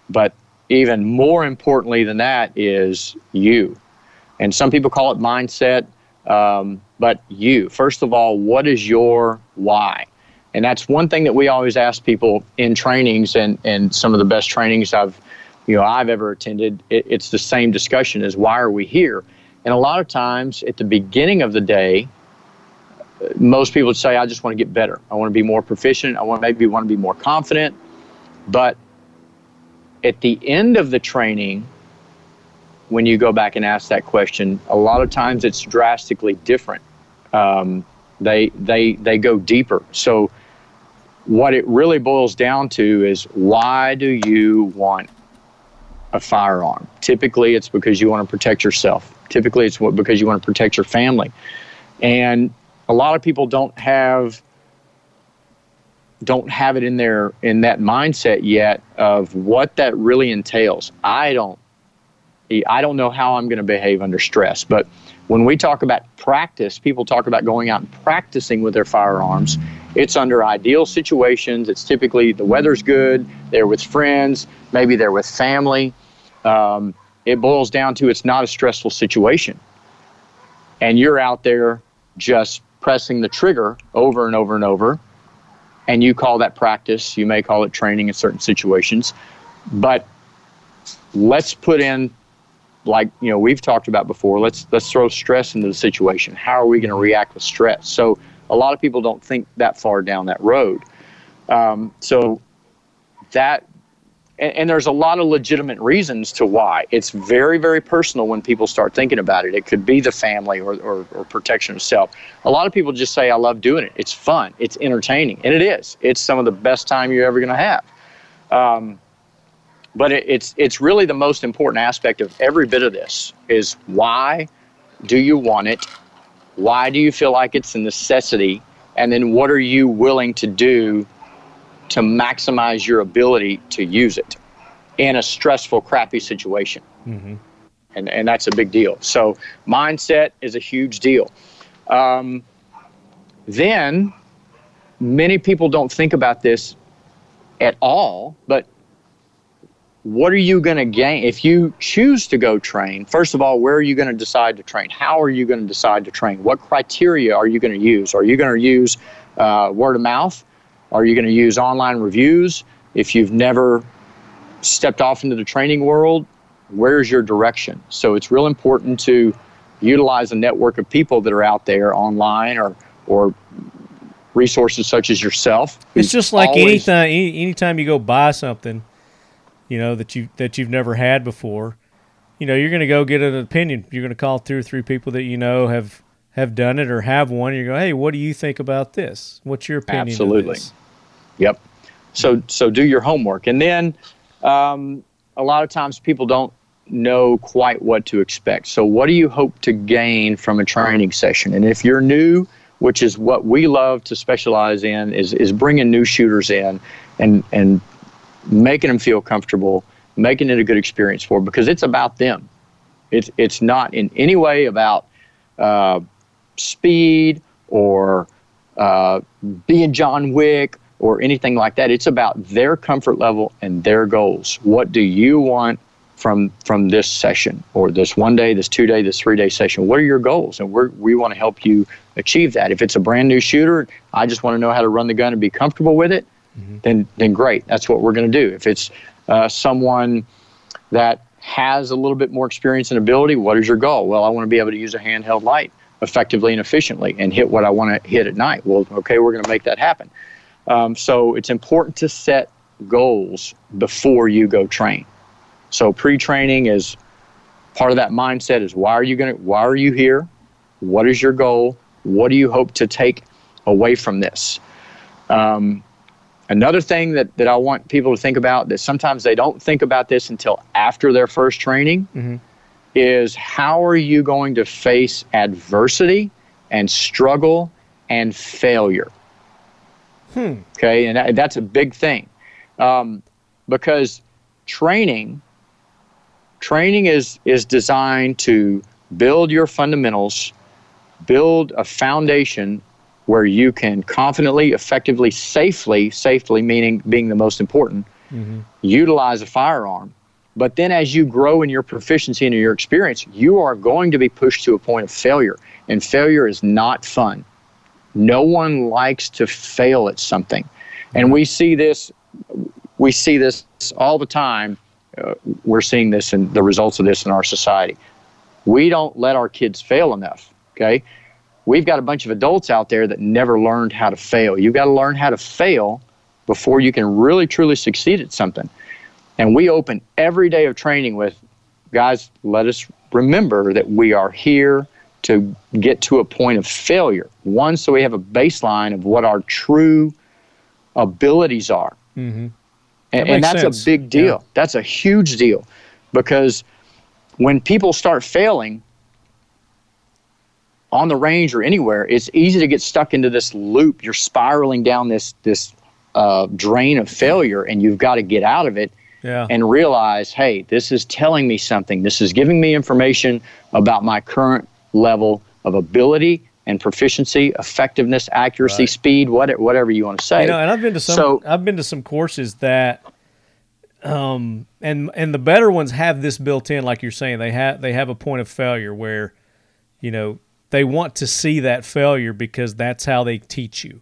but even more importantly than that is you. And some people call it mindset, um, but you. First of all, what is your why? And that's one thing that we always ask people in trainings and, and some of the best trainings I've you know I've ever attended. It, it's the same discussion as why are we here? And a lot of times at the beginning of the day, most people say, I just want to get better. I want to be more proficient. I want maybe want to be more confident. But at the end of the training, when you go back and ask that question, a lot of times it's drastically different. Um, they they they go deeper. So what it really boils down to is why do you want a firearm? Typically, it's because you want to protect yourself. Typically, it's because you want to protect your family. And a lot of people don't have don't have it in their in that mindset yet of what that really entails. I don't I don't know how I'm going to behave under stress, but when we talk about practice, people talk about going out and practicing with their firearms. It's under ideal situations. It's typically the weather's good, they're with friends, maybe they're with family. Um, it boils down to it's not a stressful situation. And you're out there just pressing the trigger over and over and over. And you call that practice. You may call it training in certain situations. But let's put in like you know we've talked about before let's let's throw stress into the situation. How are we going to react with stress? So a lot of people don't think that far down that road. Um, so that and, and, there's a lot of legitimate reasons to why. It's very very personal when people start thinking about it. It could be the family or, or, or protection of self. A lot of people just say i love doing it. It's fun. It's entertaining. And it is. It's some of the best time you're ever going to have. Um, but it, it's it's really the most important aspect of every bit of this is why do you want it? Why do you feel like it's a necessity? And then what are you willing to do to maximize your ability to use it in a stressful, crappy situation? Mm-hmm. And, and that's a big deal. So, mindset is a huge deal. Um, then, many people don't think about this at all, but what are you going to gain? If you choose to go train first of all where are you going to decide to train? How are you going to decide to train? What criteria are you going to use? Are you going to use uh, word of mouth? Are you going to use online reviews? If you've never stepped off into the training world where's your direction? So it's real important to utilize a network of people that are out there online or or resources such as yourself it's just like anytime anytime you go buy something you know that you that you've never had before you know you're going to go get an opinion. You're going to call two or three people that you know have have done it or have one you go hey what do you think about this? What's your opinion absolutely. yep. So so do your homework. And then um, a lot of times people don't know quite what to expect. So what do you hope to gain from a training session? And if you're new which is what we love to specialize in is is bringing new shooters in and and making them feel comfortable, making it a good experience for them because it's about them. It's it's not in any way about uh, speed or uh, being John Wick or anything like that. It's about their comfort level and their goals. What do you want from from this session or this one day, this two day, this three day session? What are your goals? And we we want to help you achieve that. If it's a brand new shooter, I just want to know how to run the gun and be comfortable with it mm-hmm. then then great. That's what we're going to do. If it's uh, someone that has a little bit more experience and ability, what is your goal? Well, I want to be able to use a handheld light effectively and efficiently and hit what I want to hit at night. Well, okay, we're going to make that happen. Um, so it's important to set goals before you go train. So pre-training is part of that mindset is why are you going to why are you here? What is your goal? What do you hope to take away from this? Um, Another thing that, that I want people to think about that sometimes they don't think about this until after their first training mm-hmm. is how are you going to face adversity and struggle and failure? Hmm. Okay, and that, that's a big thing um, because training training is is designed to build your fundamentals, build a foundation where you can confidently, effectively, safely, safely meaning being the most important, mm-hmm. utilize a firearm. But then as you grow in your proficiency and your experience, you are going to be pushed to a point of failure. And failure is not fun. No one likes to fail at something. And we see this we see this all the time. Uh, we're seeing this and the results of this in our society. We don't let our kids fail enough. Okay, we've got a bunch of adults out there that never learned how to fail. You've got to learn how to fail before you can really truly succeed at something. And we open every day of training with guys, let us remember that we are here to get to a point of failure. One, so we have a baseline of what our true abilities are. Mm-hmm. And, That and makes that's sense. a big deal. Yeah. That's a huge deal because when people start failing on the range or anywhere, it's easy to get stuck into this loop. You're spiraling down this this uh, drain of failure, and you've got to get out of it Yeah. and realize, hey, this is telling me something. This is giving me information about my current level of ability and proficiency, effectiveness, accuracy, Right. speed, whatever, whatever you want to say. You know, and I've been to some. So- I've been to some courses that, um, and and the better ones have this built in, like you're saying. They have they have a point of failure where, you know, they want to see that failure because that's how they teach you.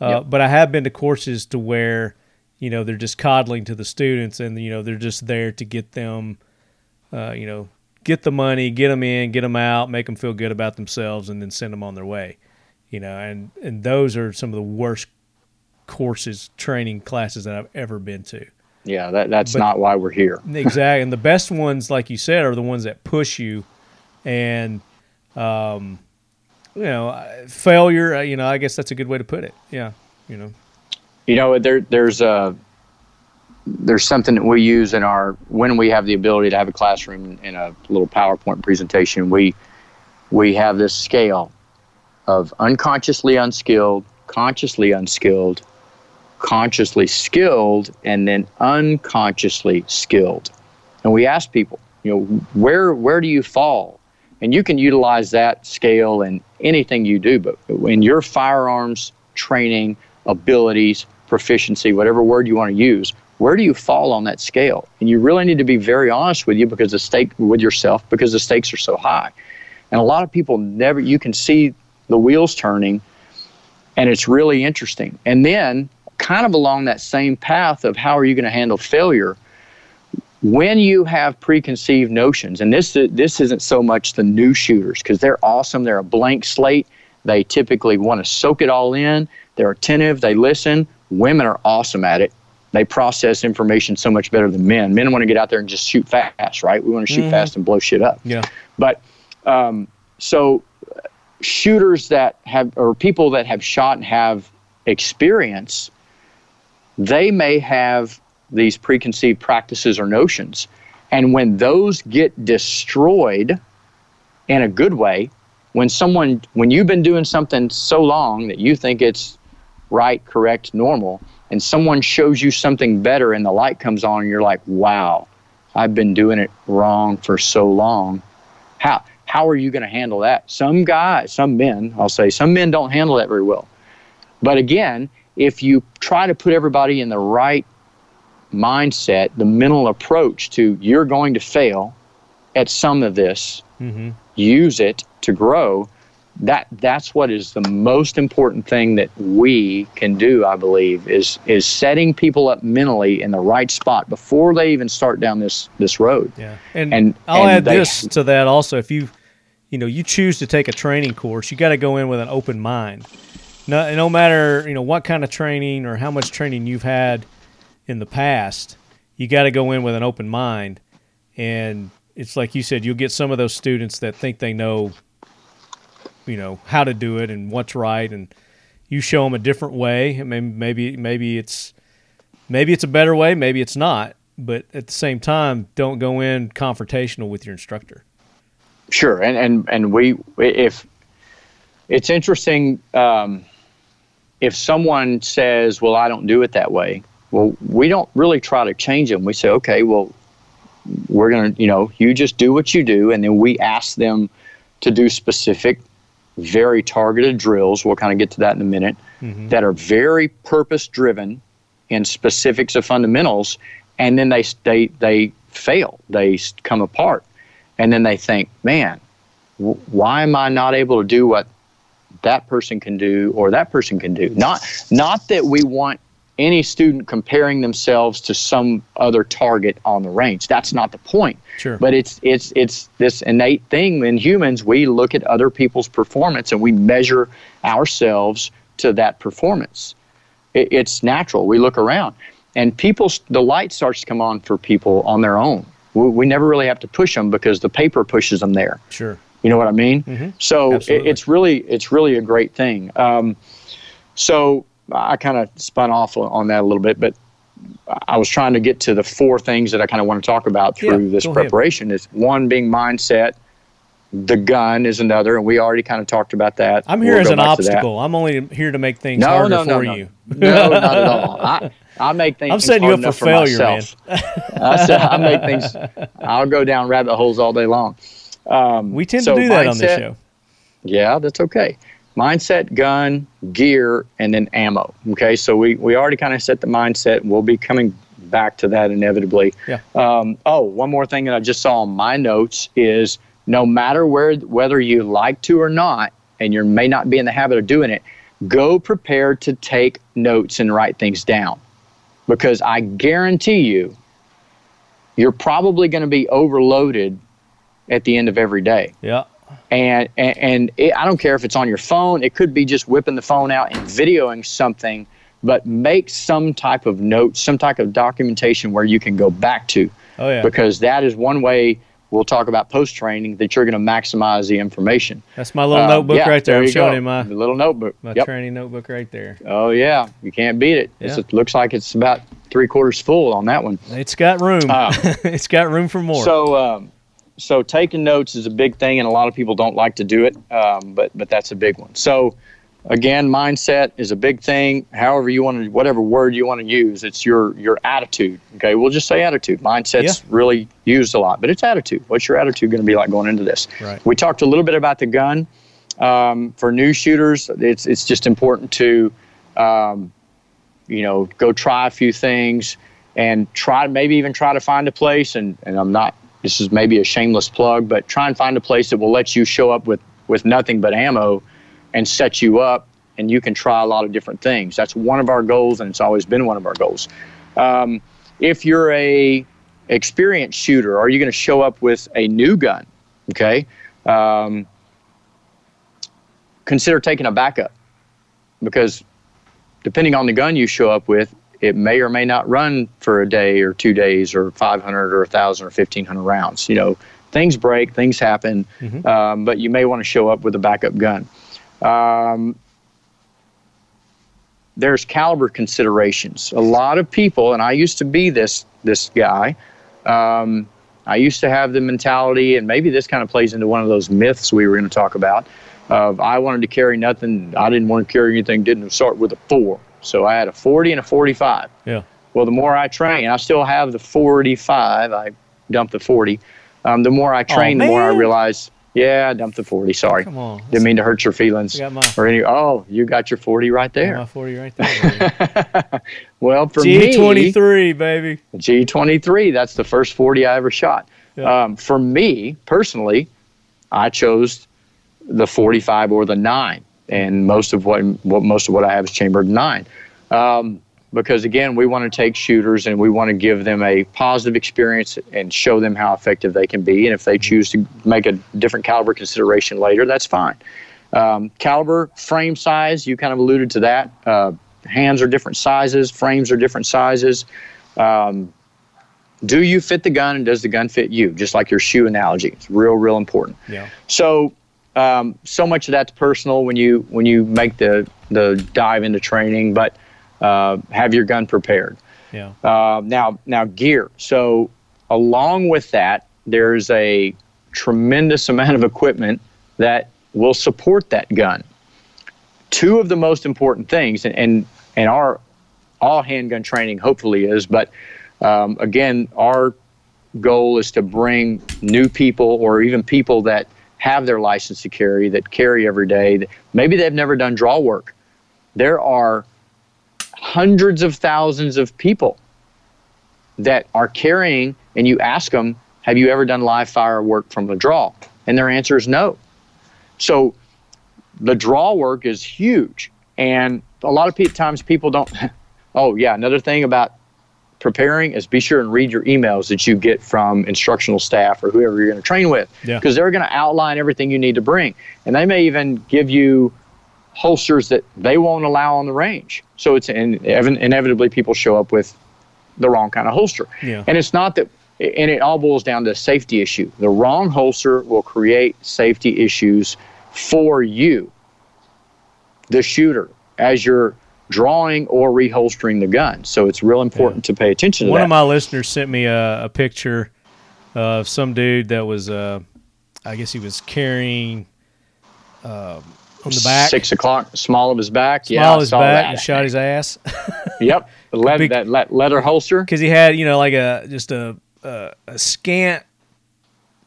Uh, Yep. But I have been to courses to where, you know, they're just coddling to the students, and you know, they're just there to get them, uh, you know, get the money, get them in, get them out, make them feel good about themselves, and then send them on their way. You know, and and those are some of the worst courses, training classes that I've ever been to. yeah, that, that's But- not why we're here. Exactly. and the best ones, like you said, are the ones that push you and, um, you know, uh, failure, uh, you know, I guess that's a good way to put it. Yeah. You know, You know, there there's a there's something that we use in our when we have the ability to have a classroom in a little PowerPoint presentation. We we have this scale of unconsciously unskilled, consciously unskilled, consciously skilled, and then unconsciously skilled. And we ask people, you know, where where do you fall? And you can utilize that scale in anything you do, but in your firearms training, abilities, proficiency, whatever word you want to use, where do you fall on that scale? And you really need to be very honest with you because the stake with yourself because the stakes are so high. And a lot of people never you can see the wheels turning and it's really interesting. And then kind of along that same path of how are you going to handle failure when you have preconceived notions and this this isn't so much the new shooters because they're awesome they're a blank slate. They typically want to soak it all in they're attentive they listen. Women are awesome at it. They process information so much better than men. Men want to get out there and just shoot fast right? We want to shoot Mhm. fast and blow shit up. Yeah. but um, so uh, shooters that have or people that have shot and have experience, they may have these preconceived practices or notions. And when those get destroyed in a good way, when someone when you've been doing something so long that you think it's right, correct, normal, and someone shows you something better and the light comes on and you're like, wow, I've been doing it wrong for so long. How how are you going to handle that? Some guys, some men, I'll say, some men don't handle that very well. But again, if you try to put everybody in the right mindset, the mental approach to you're going to fail at some of this, Mm-hmm. use it to grow, that that's what is the most important thing that we can do, I believe, is is setting people up mentally in the right spot before they even start down this this road. Yeah. And, And- I'll and add they- this to that also. If you, you know, you choose to take a training course, you got to go in with an open mind. No, no matter, you know, what kind of training or how much training you've had in the past, you got to go in with an open mind. And it's like you said, you'll get some of those students that think they know, you know, how to do it and what's right. And you show them a different way. I mean, maybe, maybe it's, maybe it's a better way, maybe it's not. But at the same time, don't go in confrontational with your instructor. Sure, and and and we if it's interesting um, if someone says, "Well, I don't do it that way." Well, we don't really try to change them. We say, "Okay, well, we're gonna, you know, you just do what you do," and then we ask them to do specific, very targeted drills. We'll kind of get to that in a minute. Mm-hmm. That are very purpose driven in specifics of fundamentals, and then they they they fail. They come apart and then they think, man, w- why am I not able to do what that person can do or that person can do? Not not that we want any student comparing themselves to some other target on the range. That's not the point. Sure. But it's it's it's this innate thing in humans. We look at other people's performance and we measure ourselves to that performance. It, it's natural. We look around, and people the light starts to come on for people on their own. we, we never really have to push them because the paper pushes them there. Sure. You know what I mean? So it, it's really it's really a great thing. Um, so I kind of spun off on- that a little bit, but I was trying to get to the four things that I kind of want to talk about through Yeah, this preparation. Is one being mindset. The gun is another, and we already kind of talked about that. I'm here We'll as an back to that. obstacle. I'm only here to make things No, harder no, no, for no. you. no, not at all. I, I make things. I'm setting you up for failure, man. I, said, I make things. I'll go down rabbit holes all day long. Um, We tend so to do that on this show. Yeah, that's okay. Mindset, gun, gear, and then ammo. Okay, so we, we already kind of set the mindset. We'll be coming back to that inevitably. Yeah. Um, oh, one more thing that I just saw on my notes is no matter where whether you like to or not, and you may not be in the habit of doing it, go prepared to take notes and write things down. Because I guarantee you, you're probably going to be overloaded at the end of every day Yeah. And and, and it, I don't care if it's on your phone. It could be just whipping the phone out and videoing something, but make some type of note, some type of documentation where you can go back to, Oh yeah. because that is one way we'll talk about post training that you're going to maximize the information. That's my little Um, notebook yeah, right there. I'm showing go. you my The little notebook. my Yep. training notebook right there. Oh yeah, you can't beat it. Yeah. It looks like it's about three quarters full on that one. It's got room. Ah. it's got room for more. So, um, so taking notes is a big thing, and a lot of people don't like to do it, um, but but that's a big one. So, again, mindset is a big thing. However, you want to, whatever word you want to use, it's your your attitude. Okay, we'll just say attitude. Mindset's really used a lot, but it's attitude. What's your attitude going to be like going into this? Right. We talked a little bit about the gun. Um, for new shooters, it's it's just important to, um, you know, go try a few things and try maybe even try to find a place. And, and I'm not. This is maybe a shameless plug, but try and find a place that will let you show up with with nothing but ammo, and set you up, and you can try a lot of different things. That's one of our goals, and it's always been one of our goals. Um, if you're a experienced shooter, are you going to show up with a new gun? Okay. Um, consider taking a backup because depending on the gun you show up with, it may or may not run for a day or two days or 500 or 1,000 or 1,500 rounds. You know, things break, things happen, um, but you may want to show up with a backup gun. Um, there's caliber considerations. A lot of people, and I used to be this this guy. Um, I used to have the mentality, and maybe this kind of plays into one of those myths we were going to talk about. Of I wanted to carry nothing. I didn't want to carry anything. Didn't start with a four, so I had a 40 and a 45. yeah. Well, the more I train, I still have the 45. I dumped the 40. Um, the more I train, the more I realize, yeah, I dumped the 40. Sorry. Come on. Didn't mean to hurt your feelings. My- or any. Oh, you got your 40 right there. My 40 right there. well, for me, G23, baby. G23, that's the first 40 I ever shot. Yeah. Um, for me personally, I chose the 45 or the 9, and most of what, what most of what I have is chambered 9. Um, because again, we want to take shooters and we want to give them a positive experience and show them how effective they can be. And if they choose to make a different caliber consideration later, that's fine. Um, caliber, frame size, you kind of alluded to that. Uh, hands are different sizes, frames are different sizes. Um, do you fit the gun and does the gun fit you? Just like your shoe analogy. It's real, real important. Yeah. So, um, so much of that's personal when you when you make the the dive into training, but uh, have your gun prepared. Yeah. Uh, now, now gear. So, along with that, there's a tremendous amount of equipment that will support that gun. Two of the most important things, and and, and our all handgun training hopefully is, but um, again, our goal is to bring new people or even people that have their license to carry that carry every day. Maybe they've never done draw work. There are hundreds of thousands of people that are carrying, and you ask them, Have you ever done live fire work from a draw? And their answer is no. So the draw work is huge. And a lot of times people don't. oh, yeah, another thing about preparing is be sure and read your emails that you get from instructional staff or whoever you're going to train with Yeah. because they're going to outline everything you need to bring and they may even give you holsters that they won't allow on the range so it's in, inevitably people show up with the wrong kind of holster Yeah. and it's not that and it all boils down to a safety issue. The wrong holster will create safety issues for you, the shooter, as you're drawing or reholstering the gun. So it's real important to pay attention to that. One that. of my listeners sent me a, a picture of some dude that was, uh, I guess he was carrying um, on the back, Six o'clock, small of his back. yeah, small his back, that. and shot his ass Yep, big- that le- leather holster. because he had, you know, like a just a a, a scant,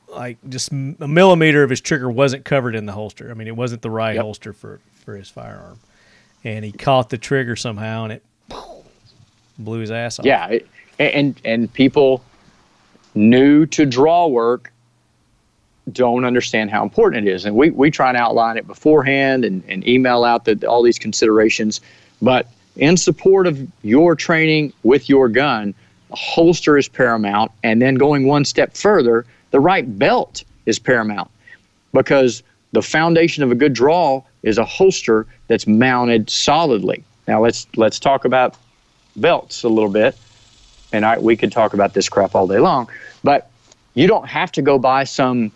like just a millimeter of his trigger wasn't covered in the holster. I mean, it wasn't the right Yep. holster for for his firearm, and he caught the trigger somehow, and it blew his ass off. Yeah, it, and and people new to draw work don't understand how important it is, and we we try and outline it beforehand and, and email out the, all these considerations, but in support of your training with your gun, a holster is paramount, and then going one step further, the right belt is paramount. Because the foundation of a good draw is a holster that's mounted solidly. Now let's let's talk about belts a little bit, and I we could talk about this crap all day long, but you don't have to go buy some.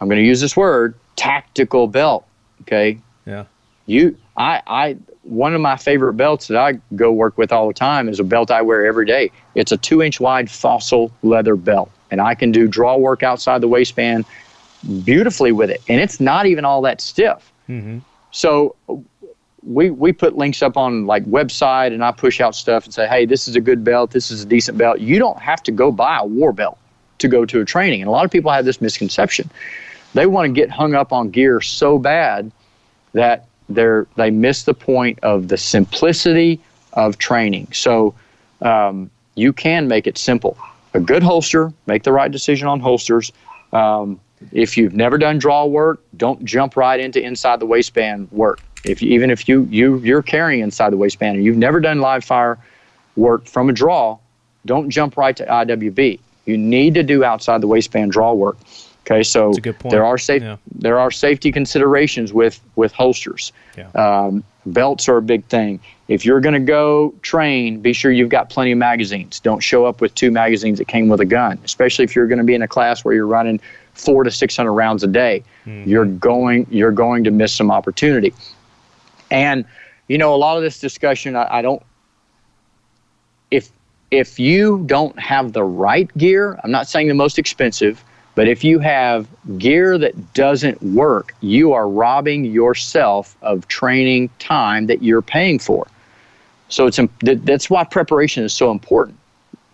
I'm going to use this word tactical belt. Okay, yeah. you I I one of my favorite belts that I go work with all the time is a belt I wear every day. It's a two inch wide fossil leather belt, and I can do draw work outside the waistband beautifully with it, and it's not even all that stiff. Mm-hmm. So we we put links up on like website, and I push out stuff and say, hey, this is a good belt, this is a decent belt. You don't have to go buy a war belt to go to a training, and a lot of people have this misconception. They want to get hung up on gear so bad that they're they miss the point of the simplicity of training. So um, you can make it simple. A good holster, make the right decision on holsters. Um, if you've never done draw work, don't jump right into inside the waistband work. If you, even if you you you're carrying inside the waistband and you've never done live fire work from a draw, don't jump right to IWB. You need to do outside the waistband draw work. Okay, so That's a good point. there are safe Yeah. there are safety considerations with with holsters. Yeah. Um, belts are a big thing. If you're going to go train, be sure you've got plenty of magazines. Don't show up with two magazines that came with a gun, especially if you're going to be in a class where you're running four to six hundred rounds a day. Mm-hmm. You're going you're going to miss some opportunity. And you know, a lot of this discussion, I, I don't. If if you don't have the right gear, I'm not saying the most expensive, but if you have gear that doesn't work, you are robbing yourself of training time that you're paying for. So it's that's why preparation is so important.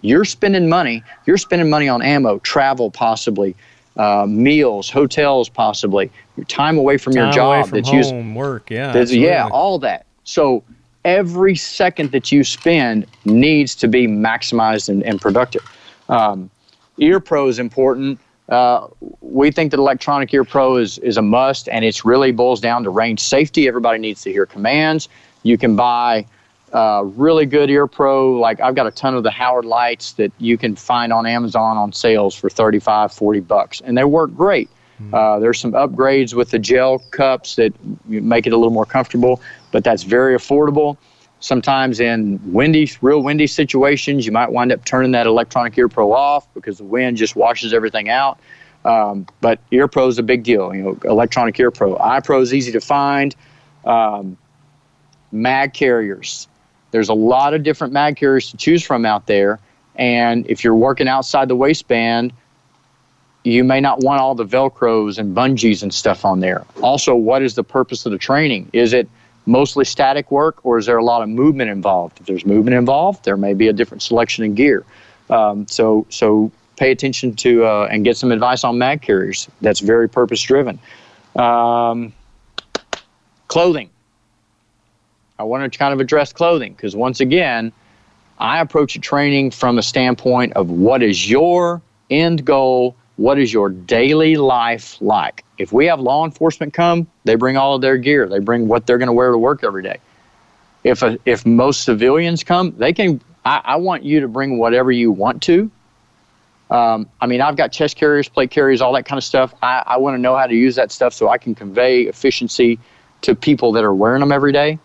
You're spending money. You're spending money on ammo, travel, possibly, uh, meals, hotels, possibly, your time away from your Time job away from that's used home, work. Yeah. there's, yeah, all that. So every second that you spend needs to be maximized and, and productive. Um, ear Pro is important. Uh, we think that electronic ear pro is, is a must, and it really boils down to range safety. Everybody needs to hear commands. You can buy uh, really good ear pro. Like I've got a ton of the Howard Leights that you can find on Amazon on sales for 35, 40 bucks, and they work great. Uh, there's some upgrades with the gel cups that make it a little more comfortable, but that's very affordable. Sometimes in windy, real windy situations, you might wind up turning that electronic ear pro off because the wind just washes everything out. Um, but ear pro is a big deal. You know, electronic ear pro. Eye pro is easy to find. Um, mag carriers. There's a lot of different mag carriers to choose from out there. And if you're working outside the waistband, you may not want all the velcros and bungees and stuff on there. Also, what is the purpose of the training? Is it mostly static work or is there a lot of movement involved? If there's movement involved, there may be a different selection of gear. Um, so, so pay attention to uh, and get some advice on mag carriers. That's very purpose driven. Um, clothing. I want to kind of address clothing because once again, I approach a training from the standpoint of what is your end goal, what is your daily life like. If we have law enforcement come, they bring all of their gear, they bring what they're going to wear to work every day. If a, if most civilians come, they can. I, I want you to bring whatever you want to. Um, I mean, I've got chest carriers, plate carriers, all that kind of stuff. I, I want to know how to use that stuff so I can convey efficiency to people that are wearing them every day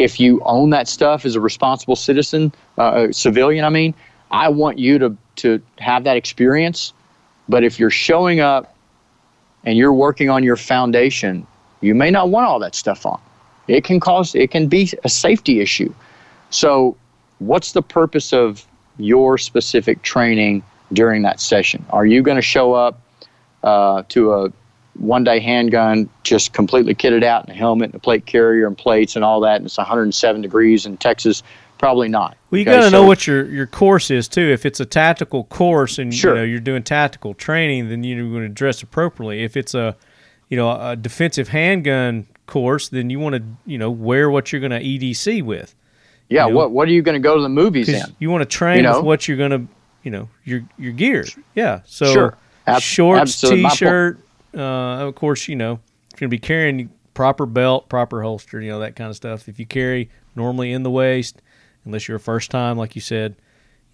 if you own that stuff as a responsible citizen, uh, civilian, I mean, I want you to to have that experience. But if you're showing up and you're working on your foundation, you may not want all that stuff on. It can cause it can be a safety issue. So, what's the purpose of your specific training during that session? Are you going to show up uh, to a one day handgun just completely kitted out in a helmet and a plate carrier and plates and all that, and it's 107 degrees in Texas? Probably not. Well, you Okay, got to so- know what your your course is too. If it's a tactical course and Sure. you know you're doing tactical training, then you're going to dress appropriately. If it's a you know a defensive handgun course, then you want to you know wear what you're going to EDC with Yeah, you know. what what are you going to go to the movies in? you want to train You know? with what you're going to you know your your gear. Yeah, so Sure. Ab- shorts, absolutely. T-shirt. Uh, of course, you know if you're going to be carrying proper belt, proper holster, you know that kind of stuff. If you carry normally in the waist, unless you're a first time, like you said,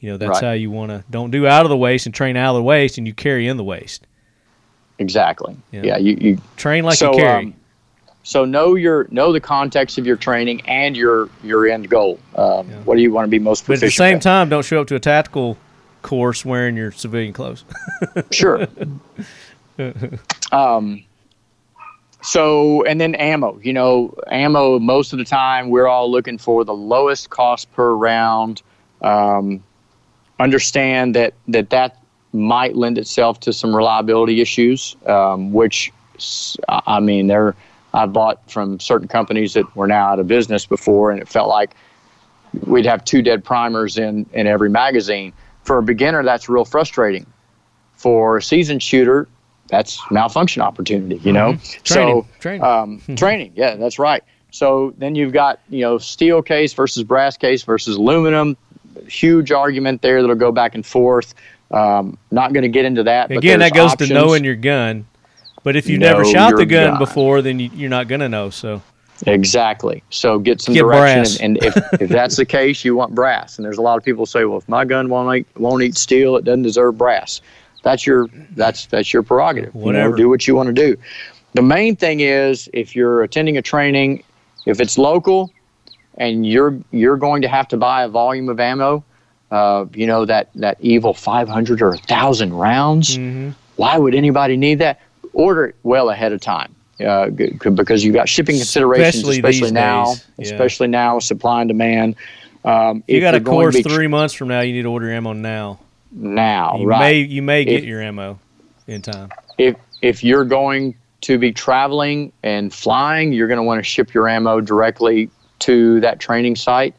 you know that's Right. how you want to. Don't do out of the waist and train out of the waist, and you carry in the waist. Exactly. Yeah. Yeah, you, you Train like so you carry. um, so know your know the context of your training and your your end goal. Um, What do you want to be most but at the same at? time, don't show up to a tactical course wearing your civilian clothes. Sure. um, so, and then ammo. You know, ammo, most of the time, we're all looking for the lowest cost per round. Um, understand that, that that might lend itself to some reliability issues, um, which, I mean, there, I've bought from certain companies that were now out of business before, and it felt like we'd have two dead primers in, in every magazine. For a beginner, that's real frustrating for a seasoned shooter, that's malfunction opportunity, you know? Mm-hmm. Training, So, training. Um, training, yeah, that's right. So then you've got, you know, steel case versus brass case versus aluminum. Huge argument there that'll go back and forth. Um, not going to get into that. Again, that goes options. to knowing your gun. But if you've never shot the gun, gun. before, then you, you're not going to know. So Exactly. So get some Get direction, and, and if, if that's the case, you want brass. And there's a lot of people say, well, if my gun won't eat, won't eat steel, it doesn't deserve brass. That's your that's that's your prerogative. You know, Whatever. do what you want to do. The main thing is if you're attending a training, if it's local, and you're you're going to have to buy a volume of ammo, uh, you know that that evil 500 or 1,000 rounds. Mm-hmm. Why would anybody need that? Order it well ahead of time. Uh, because you've got shipping considerations, Especially especially, now. Yeah. especially now, supply and demand. Um, you got a course three months from now. You need to order ammo now. Now, You right? may you may get If- your ammo in time. if if you're going to be traveling and flying, you're going to want to ship your ammo directly to that training site,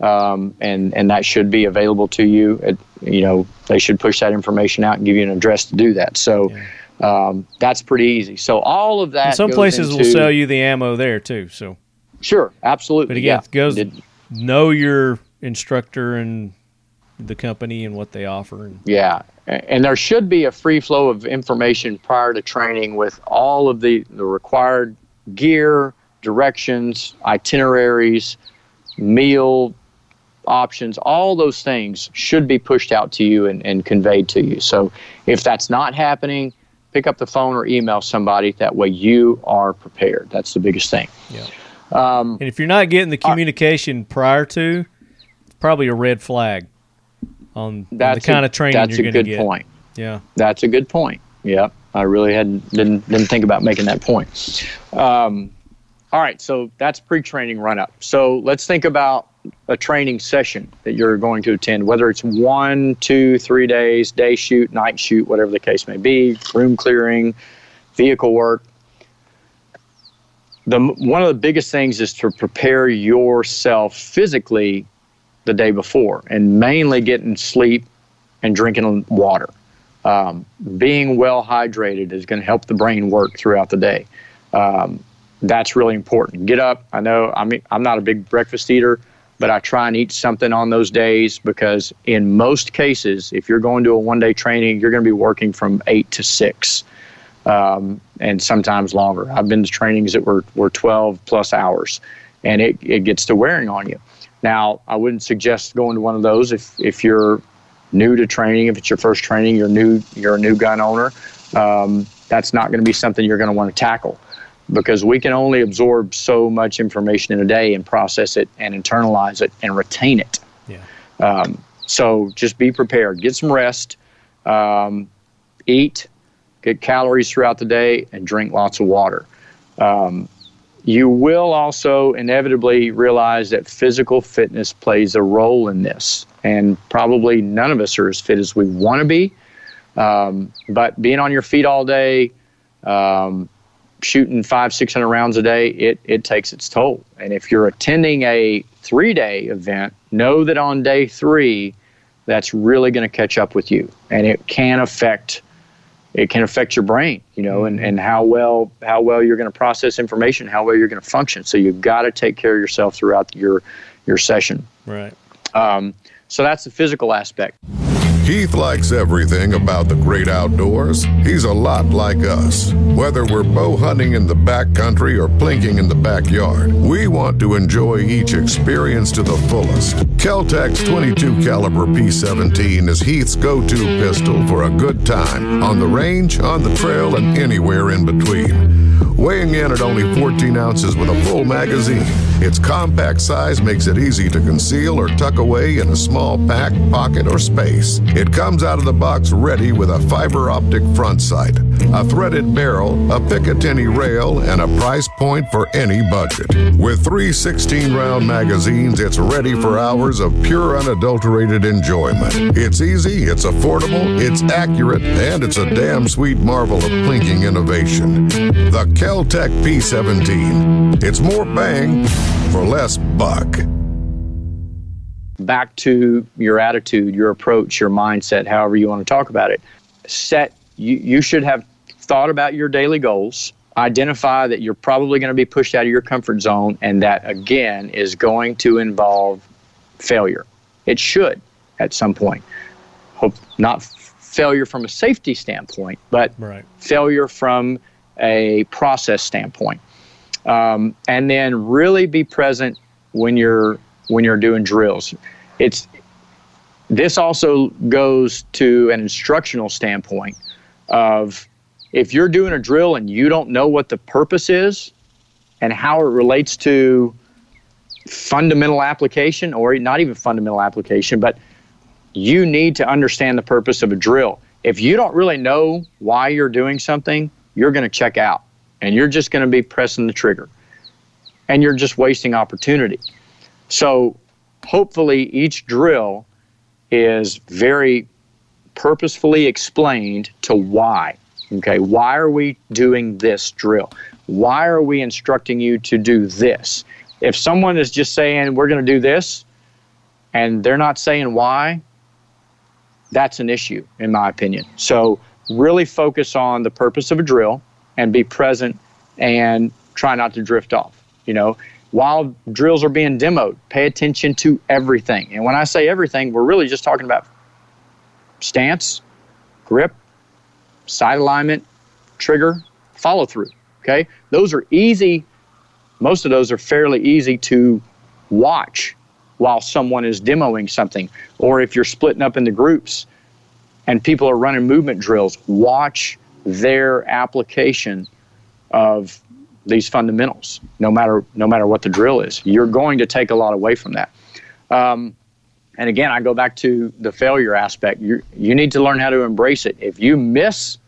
um, and and that should be available to you. It, you know, they should push that information out and give you an address to do that. So. Um, that's pretty easy. So all of that. And some places will sell you the ammo there too. So, Sure, absolutely. but again, yeah. it goes Did- know your instructor and the company and what they offer. And Yeah, and there should be a free flow of information prior to training with all of the, the required gear, directions, itineraries, meal options, all those things should be pushed out to you and, and conveyed to you. So if that's not happening, pick up the phone or email somebody. That way you are prepared. That's the biggest thing. Yeah. Um, and if you're not getting the communication prior to, it's probably a red flag on, on the that's kind a, of training that's a good get. point. Yeah. That's a good point. Yep, I really hadn't didn't didn't think about making that point. Um, all right, so that's pre-training run-up. So let's think about a training session that you're going to attend, whether it's one, two, three days, day shoot, night shoot, whatever the case may be, room clearing, vehicle work. The one of the biggest things is to prepare yourself physically the day before, and mainly getting sleep and drinking water um, being well hydrated is going to help the brain work throughout the day. Um, that's really important. Get up. I know I mean I'm not a big breakfast eater, but I try and eat something on those days because in most cases, if you're going to a one-day training, you're going to be working from eight to six, um, and sometimes longer. I've been to trainings that were were 12 plus hours, and it, it gets to wearing on you. Now, I wouldn't suggest going to one of those if if you're new to training, if it's your first training, you're new, you're a new gun owner, um, that's not going to be something you're going to want to tackle because we can only absorb so much information in a day and process it and internalize it and retain it. Yeah. Um, So just be prepared. Get some rest. Um, eat. Get calories throughout the day and drink lots of water. Um, you will also inevitably realize that physical fitness plays a role in this. And probably none of us are as fit as we want to be. Um, but being on your feet all day, um, shooting five, 600 rounds a day, it, it takes its toll. And if you're attending a three day event, know that on day three, that's really going to catch up with you. And it can affect it can affect your brain, you know, and, and how well how well you're going to process information, how well you're going to function. So you've got to take care of yourself throughout your your session. Right. Um, so that's the physical aspect. Keith likes everything about the great outdoors. He's a lot like us. Whether we're bow hunting in the backcountry or plinking in the backyard, we want to enjoy each experience to the fullest. Kel-Tec's 22 caliber P17 is Heath's go-to pistol for a good time on the range, on the trail, and anywhere in between. Weighing in at only 14 ounces with a full magazine, its compact size makes it easy to conceal or tuck away in a small pack, pocket, or space. It comes out of the box ready with a fiber optic front sight, a threaded barrel, a Picatinny rail, and a price point for any budget. With three 16 round magazines, it's ready for hours of pure unadulterated enjoyment. It's easy, it's affordable, it's accurate, and it's a damn sweet marvel of plinking innovation. The Kel-Tec P17. It's more bang for less buck. Back to your attitude, your approach, your mindset, however you want to talk about it. Set you, you should have thought about your daily goals. Identify that you're probably going to be pushed out of your comfort zone, and that again is going to involve failure. It should at some point. Hope not failure from a safety standpoint, but Right. failure from a process standpoint. Um, and then really be present when you're when you're doing drills. It's this also goes to an instructional standpoint of if you're doing a drill and you don't know what the purpose is and how it relates to fundamental application or not even fundamental application, but you need to understand the purpose of a drill. If you don't really know why you're doing something, you're going to check out and you're just going to be pressing the trigger and you're just wasting opportunity. So, hopefully, each drill is very purposefully explained to why. Okay, why are we doing this drill? Why are we instructing you to do this? If someone is just saying, we're going to do this, and they're not saying why, that's an issue, in my opinion. So, really focus on the purpose of a drill and be present and try not to drift off. You know, while drills are being demoed, pay attention to everything. And when I say everything, we're really just talking about stance, grip, sight alignment, trigger, follow through. Okay, those are easy. Most of those are fairly easy to watch while someone is demoing something, or if you're splitting up into groups and people are running movement drills, watch their application of these fundamentals. No matter no matter what the drill is, you're going to take a lot away from that. Um, and again, I go back to the failure aspect. You you need to learn how to embrace it. If you miss,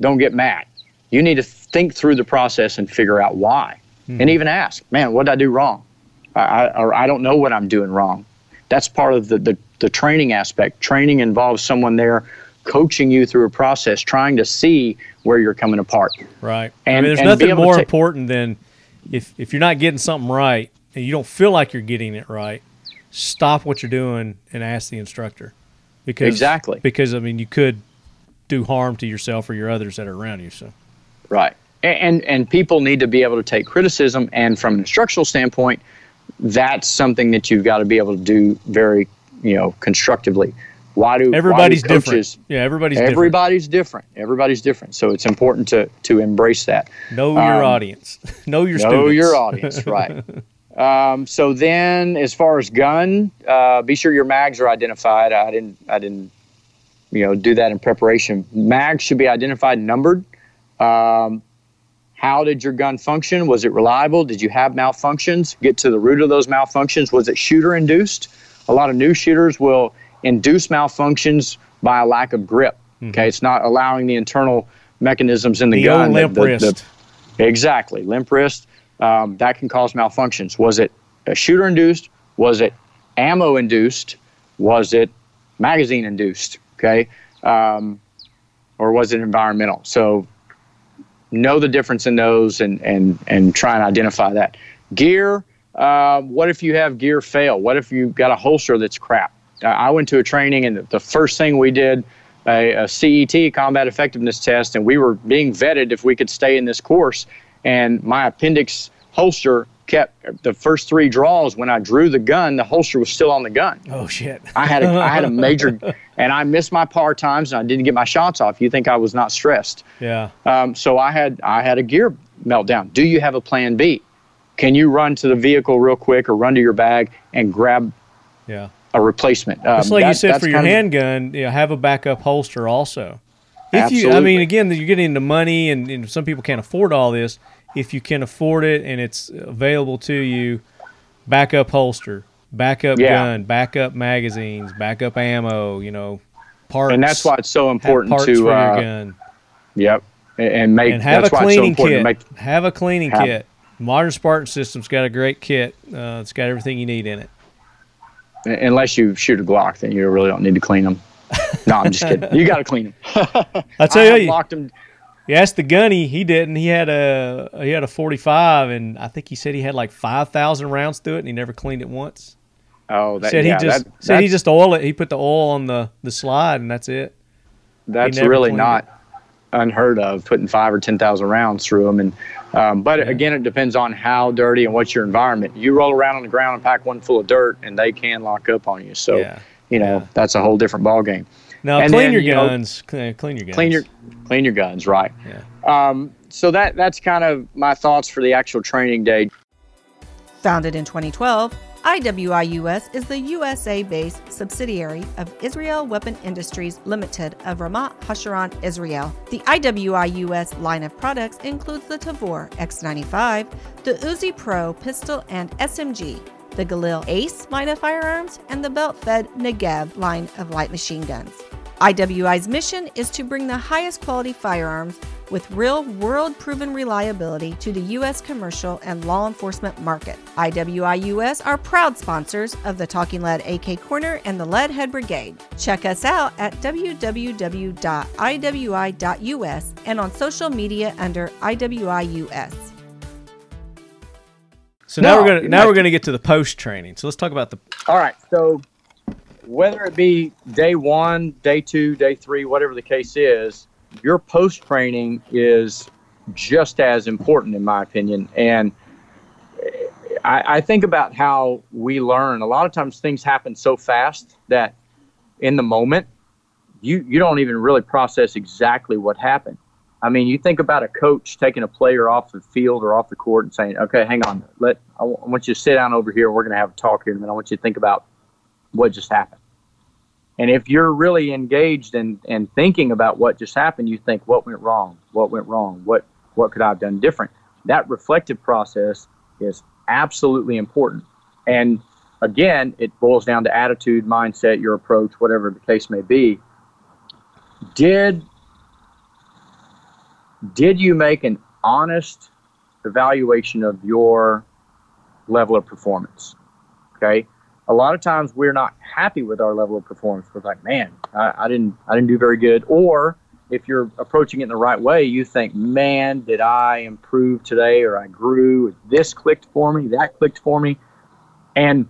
don't get mad. You need to think through the process and figure out why, and even ask, man, what did I do wrong? I, I, or I don't know what I'm doing wrong. That's part of the, the, the training aspect. Training involves someone there coaching you through a process, trying to see where you're coming apart. Right. I mean, there's and nothing more ta- important than if if you're not getting something right and you don't feel like you're getting it right, stop what you're doing and ask the instructor. Because Exactly. Because I mean, you could do harm to yourself or your others that are around you. So Right. A- And and people need to be able to take criticism and from an instructional standpoint, that's something that you've got to be able to do very, you know, constructively. Why do why do everybody's different. Yeah, everybody's different. Everybody's different. Everybody's different. So it's important to to embrace that. Know your um, audience. know your know students. your audience, right? um, so then, as far as gun, uh, be sure your mags are identified. I didn't, I didn't, you know, do that in preparation. Mags should be identified, and numbered. Um, how did your gun function? Was it reliable? Did you have malfunctions? Get to the root of those malfunctions. Was it shooter induced, a lot of new shooters will induce malfunctions by a lack of grip. Okay, it's not allowing the internal mechanisms in the, The gun. limp the- the- wrist. Exactly. Limp wrist, um, that can cause malfunctions. Was it a shooter induced? Was it ammo induced? Was it magazine induced? Okay. Um, or was it environmental? So know the difference in those and, and, and try and identify that. Gear, uh, what if you have gear fail? What if you've got a holster that's crap? I- I went to a training and the first thing we did a, a CET combat effectiveness test, and we were being vetted if we could stay in this course. And my appendix holster kept the first three draws. When I drew the gun, the holster was still on the gun. Oh shit. I had a, I had a major, and I missed my par times, and I didn't get my shots off. You think I was not stressed? Yeah. Um, so I had I had a gear meltdown. Do you have a plan B? Can you run to the vehicle real quick or run to your bag and grab Yeah. A replacement? Um, Just like you said for your kind of- handgun, you know, have a backup holster also. If you, I mean, again, you're getting into money, and, and some people can't afford all this. If you can afford it and it's available to you, backup holster, backup Yeah. gun, backup magazines, backup ammo. You know, parts. and that's why it's so important parts to for uh, your gun yep and- make and have a that's why it's so cleaning important kit. to make have a cleaning have- kit. Modern Spartan System's got a great kit. Uh, it's got everything you need in it. Unless you shoot a Glock, then you really don't need to clean them. no, I'm just kidding. You got to clean them. I tell I you, have you, locked them. you asked the gunny. He didn't. He had a he had a 45, and I think he said he had like 5,000 rounds through it, and he never cleaned it once. Oh, that, said yeah, he just that, said he just oil it. He put the oil on the the slide, and that's it. that's really cleaned not unheard of putting five or ten thousand rounds through them and um, but again it depends on how dirty and what's your environment you roll around on the ground and pack one full of dirt and they can lock up on you so Yeah, you know yeah. that's a whole different ball game Now And clean then, your you guns. clean, clean your guns. clean your clean your guns right Yeah. um, so that that's kind of my thoughts for the actual training day Founded in 2012, IWIUS is the USA based subsidiary of Israel Weapon Industries Limited of Ramat Hasharon, Israel. The IWIUS line of products includes the Tavor X95, the Uzi Pro pistol and SMG, the Galil Ace line of firearms, and the belt fed Negev line of light machine guns. IWI's mission is to bring the highest quality firearms with real world proven reliability to the U.S. commercial and law enforcement market. IWI US are proud sponsors of the Talking Lead AK Corner and the Lead Head Brigade. Check us out at www.iwi.us and on social media under IWI US. So now No, we're gonna now not- we're gonna get to the post training. So let's talk about the All right. So whether it be day one, day two, day three, whatever the case is, your post training is just as important, in my opinion. And I, I think about how we learn. A lot of times things happen so fast that in the moment, you, you don't even really process exactly what happened. I mean, you think about a coach taking a player off the field or off the court and saying, "Okay, hang on, let I w- I want you to sit down over here. We're going to have a talk here, and then I want you to think about what just happened." And if you're really engaged and and thinking about what just happened, you think, "What went wrong? What went wrong? What what could I have done different?" That reflective process is absolutely important. And again, it boils down to attitude, mindset, your approach, whatever the case may be. Did did you make an honest evaluation of your level of performance? Okay. A lot of times we're not happy with our level of performance. We're like, man, I, I didn't I didn't do very good. Or if you're approaching it in the right way, you think, man, did I improve today or I grew? This clicked for me, that clicked for me. And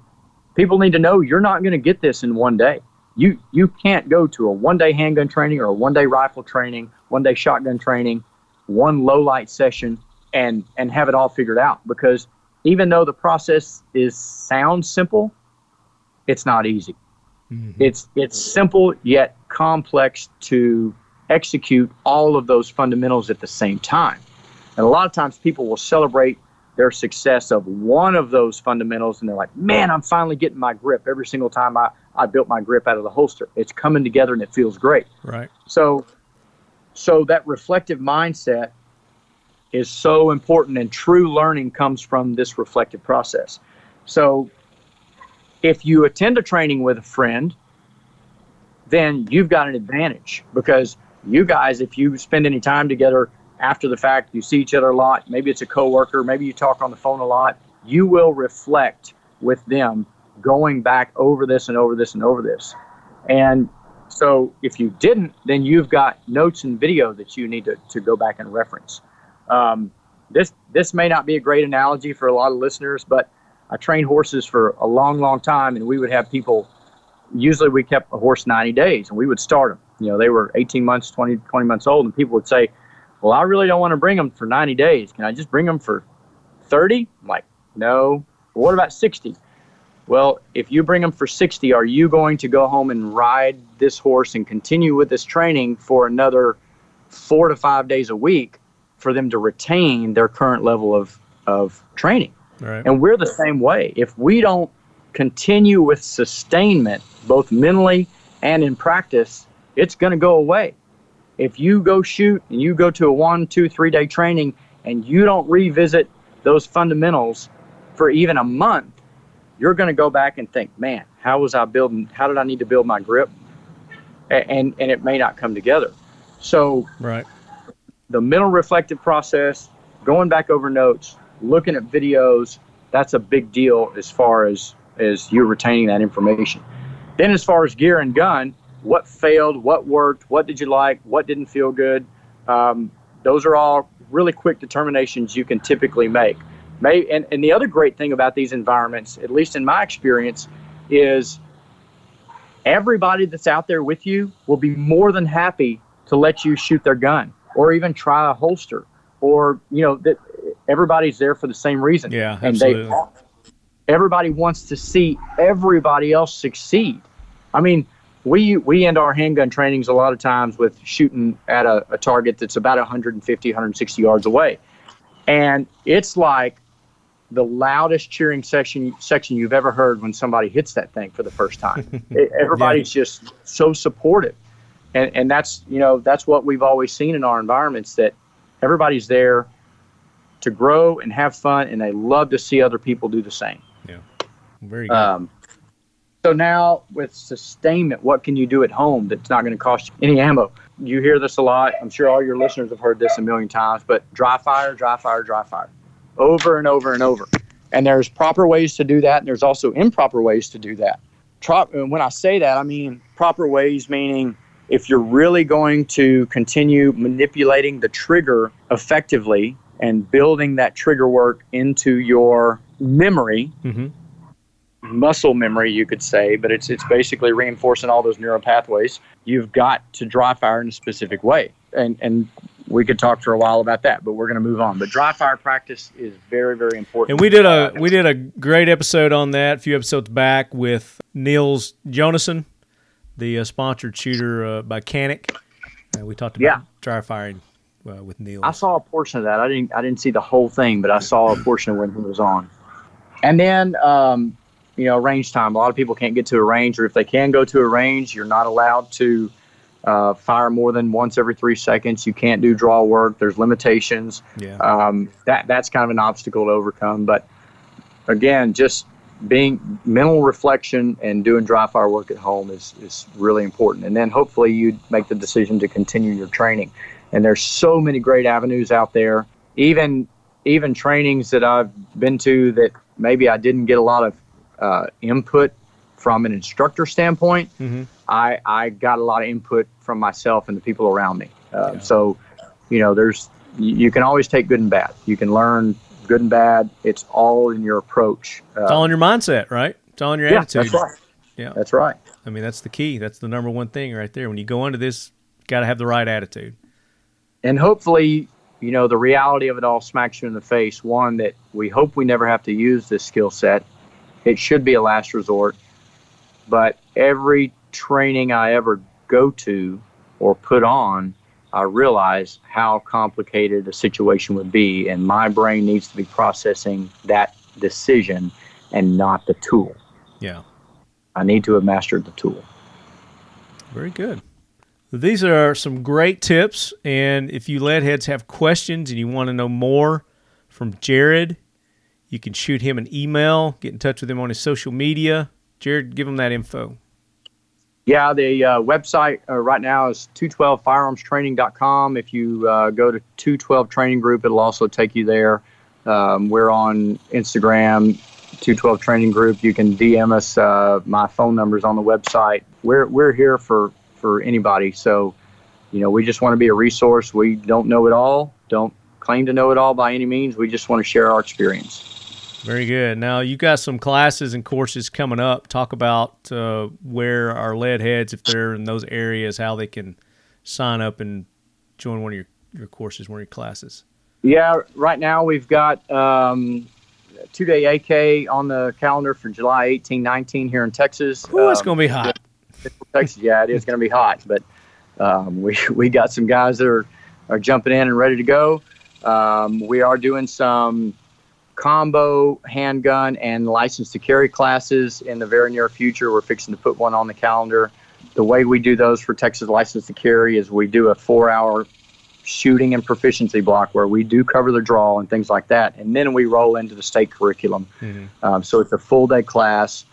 people need to know you're not going to get this in one day. You you can't go to a one day handgun training or a one day rifle training, one day shotgun training, one low light session and and have it all figured out because even though the process is sounds simple, it's not easy. Mm-hmm. It's it's simple yet complex to execute all of those fundamentals at the same time. And a lot of times people will celebrate their success of one of those fundamentals and they're like, man, I'm finally getting my grip every single time I, I built my grip out of the holster. It's coming together and it feels great. right. So, so that reflective mindset is so important, and true learning comes from this reflective process. So, If you attend a training with a friend, then you've got an advantage because you guys, if you spend any time together after the fact, you see each other a lot, maybe it's a coworker, maybe you talk on the phone a lot, you will reflect with them going back over this and over this and over this. And so if you didn't, then you've got notes and video that you need to, to go back and reference. Um, this this may not be a great analogy for a lot of listeners, but I trained horses for a long, long time, and we would have people. Usually, we kept a horse 90 days, and we would start them. You know, they were 18 months, 20, 20 months old, and people would say, "Well, I really don't want to bring them for 90 days. Can I just bring them for 30?" I'm like, "No." Well, what about 60? Well, if you bring them for 60, are you going to go home and ride this horse and continue with this training for another four to five days a week for them to retain their current level of, of training? Right. And we're the same way. If we don't continue with sustainment, both mentally and in practice, it's going to go away. If you go shoot and you go to a one, two, three day training and you don't revisit those fundamentals for even a month, you're going to go back and think, man, how was I building? How did I need to build my grip? And and it may not come together. So Right. the mental reflective process, going back over notes, looking at videos, that's a big deal as far as as you're retaining that information. Then as far as gear and gun, what failed, what worked, what did you like, what didn't feel good, um, those are all really quick determinations you can typically make. May, and, and the other great thing about these environments, at least in my experience, is everybody that's out there with you will be more than happy to let you shoot their gun or even try a holster or you know that everybody's there for the same reason. Yeah, and absolutely. they everybody wants to see everybody else succeed. I mean we we end our handgun trainings a lot of times with shooting at a, a target that's about 150 160 yards away. And it's like the loudest cheering section section you've ever heard when somebody hits that thing for the first time. It- Everybody's just so supportive, and and that's you know that's what we've always seen in our environments that everybody's there to grow and have fun, and they love to see other people do the same. Yeah, very good. Um, so now with sustainment, what can you do at home that's not going to cost you any ammo? You hear this a lot. I'm sure all your listeners have heard this a million times, but dry fire, dry fire, dry fire, over and over and over. And there's proper ways to do that, and there's also improper ways to do that. And when I say that, I mean proper ways, meaning if you're really going to continue manipulating the trigger effectively and building that trigger work into your memory, hmm muscle memory, you could say, but it's it's basically reinforcing all those neural pathways. You've got to dry fire in a specific way, and and we could talk for a while about that, but we're going to move on. But dry fire practice is very very important. And we did a we did a great episode on that a few episodes back with Niels Jonason, the uh, sponsored shooter uh, by Canik. Uh, we talked about Yeah. dry firing uh, with Niels. I saw a portion of that. I didn't I didn't see the whole thing, but I saw a portion of when he was on. And then um, you know, range time. A lot of people can't get to a range, or if they can go to a range, you're not allowed to uh, fire more than once every three seconds. You can't do draw work. There's limitations. yeah. Um, that that's kind of an obstacle to overcome. But again, just being mental reflection and doing dry fire work at home is, is really important. And then hopefully you make the decision to continue your training. And there's so many great avenues out there. Even even trainings that I've been to that maybe I didn't get a lot of uh, input from an instructor standpoint. Mhm. I, I got a lot of input from myself and the people around me. Uh, So, you know, there's you, you can always take good and bad. You can learn good and bad. It's all in your approach. Uh, it's all in your mindset, right? It's all in your yeah, attitude. that's right. Yeah. That's right. I mean, that's the key. That's the number one thing right there. When you go into this, got to have the right attitude. And hopefully you know the reality of it all smacks you in the face. One that we hope we never have to use this skill set. It should be a last resort. But every training i ever go to or put on i realize how complicated a situation would be and my brain needs to be processing that decision and not the tool. Yeah. i need to have mastered the tool. Very good. These are some great tips. And if you lead heads have questions and you want to know more from Jared, you can shoot him an email, get in touch with him on his social media. Jared, give him that info. Yeah, the uh, website uh, right now is 212firearmstraining.com. If you uh, go to 212 Training Group, it'll also take you there. Um, we're on Instagram, 212 Training Group. You can DM us. Uh, my phone number is on the website. We're we're here for for anybody. So, you know, we just want to be a resource. We don't know it all. Don't claim to know it all by any means. We just want to share our experience. Very good. Now you got some classes and courses coming up. Talk about uh, where our lead heads, if they're in those areas, how they can sign up and join one of your, your courses, one of your classes. Yeah, right now we've got um, two day AK on the calendar for July 18, 19 here in Texas. Ooh, it's Um, going to be hot. Texas, yeah, it is going to be hot, but um, we we got some guys that are, are jumping in and ready to go. Um, we are doing some combo handgun and license to carry classes in the very near future. We're fixing to put one on the calendar. The way we do those for Texas license to carry is we do a four hour shooting and proficiency block where we do cover the draw and things like that. And then we roll into the state curriculum. Um, so it's a full day class.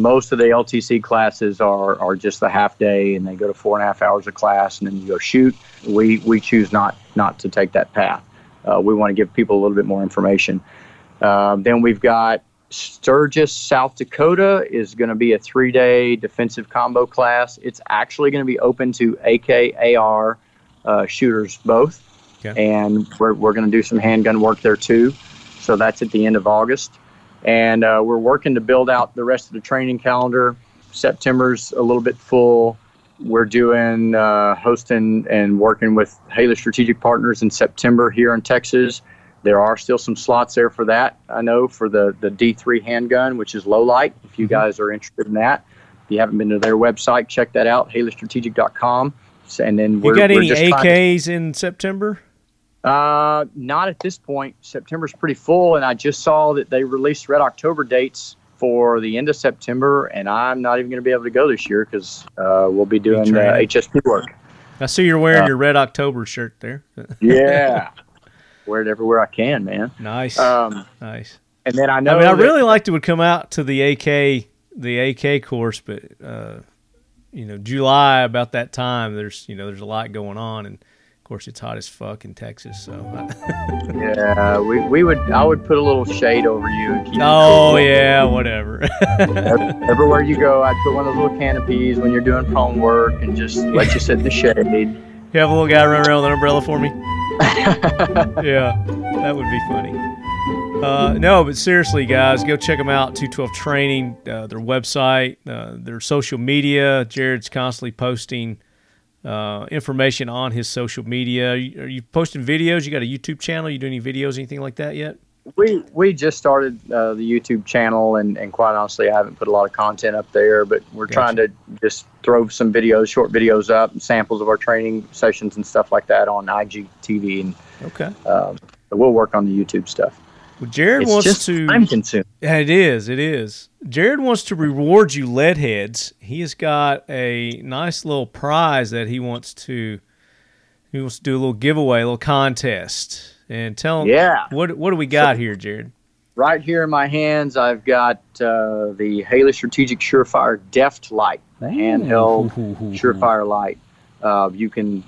Most of the LTC classes are, are just the half day and they go to four and a half hours of class and then you go shoot. We, we choose not, not to take that path. Uh, we want to give people a little bit more information. Um, then we've got Sturgis, South Dakota is going to be a three day defensive combo class. It's actually going to be open to AK, AR uh, shooters both. Okay. And we're, we're going to do some handgun work there too. So that's at the end of August. And uh, we're working to build out the rest of the training calendar. September's a little bit full. We're doing uh, hosting and working with Haley Strategic Partners in September here in Texas. There are still some slots there for that. I know for the the D3 handgun, which is low light. If you guys are interested in that, if you haven't been to their website, check that out. HaleyStrategic.com. And then You we're, got we're any just trying to- AKs in September? Uh, not at this point. September's pretty full, and I just saw that they released Red October dates for the end of September, and I'm not even going to be able to go this year because uh, we'll be doing uh. HSP work. I see you're wearing Uh, your Red October shirt there. Yeah, wear it everywhere I can, man. nice, Um, nice. and then I know. I mean, I really liked it would come out to the AK, the AK course, but uh, you know, July about that time, there's you know, there's a lot going on, and course, it's hot as fuck in Texas. So, Yeah, we, we would. I would put a little shade over you. And keep you oh cool. yeah, whatever. Everywhere you go, I'd put one of those little canopies when you're doing prone work, and just let you sit in the shade. You have a little guy run around with an umbrella for me? yeah, that would be funny. Uh, no, but seriously, guys, go check them out. 212 Training, uh, their website, uh, their social media. Jared's constantly posting uh, information on his social media. Are you, are you posting videos? You got a YouTube channel? You do any videos, anything like that yet? We we just started uh, the YouTube channel, and, and quite honestly, I haven't put a lot of content up there. But we're trying to just throw some videos, short videos up, samples of our training sessions and stuff like that on IGTV, and Okay. um, we'll work on the YouTube stuff. Well, Jared It's wants to. time consuming. It is. It is. Jared wants to reward you, lead heads. He has got a nice little prize that he wants to. He wants to do a little giveaway, a little contest, and tell him. Yeah. What What do we got here, Jared? Right here in my hands, I've got uh, the Haley Strategic Surefire Deft Light, the handheld Surefire light. Uh, you can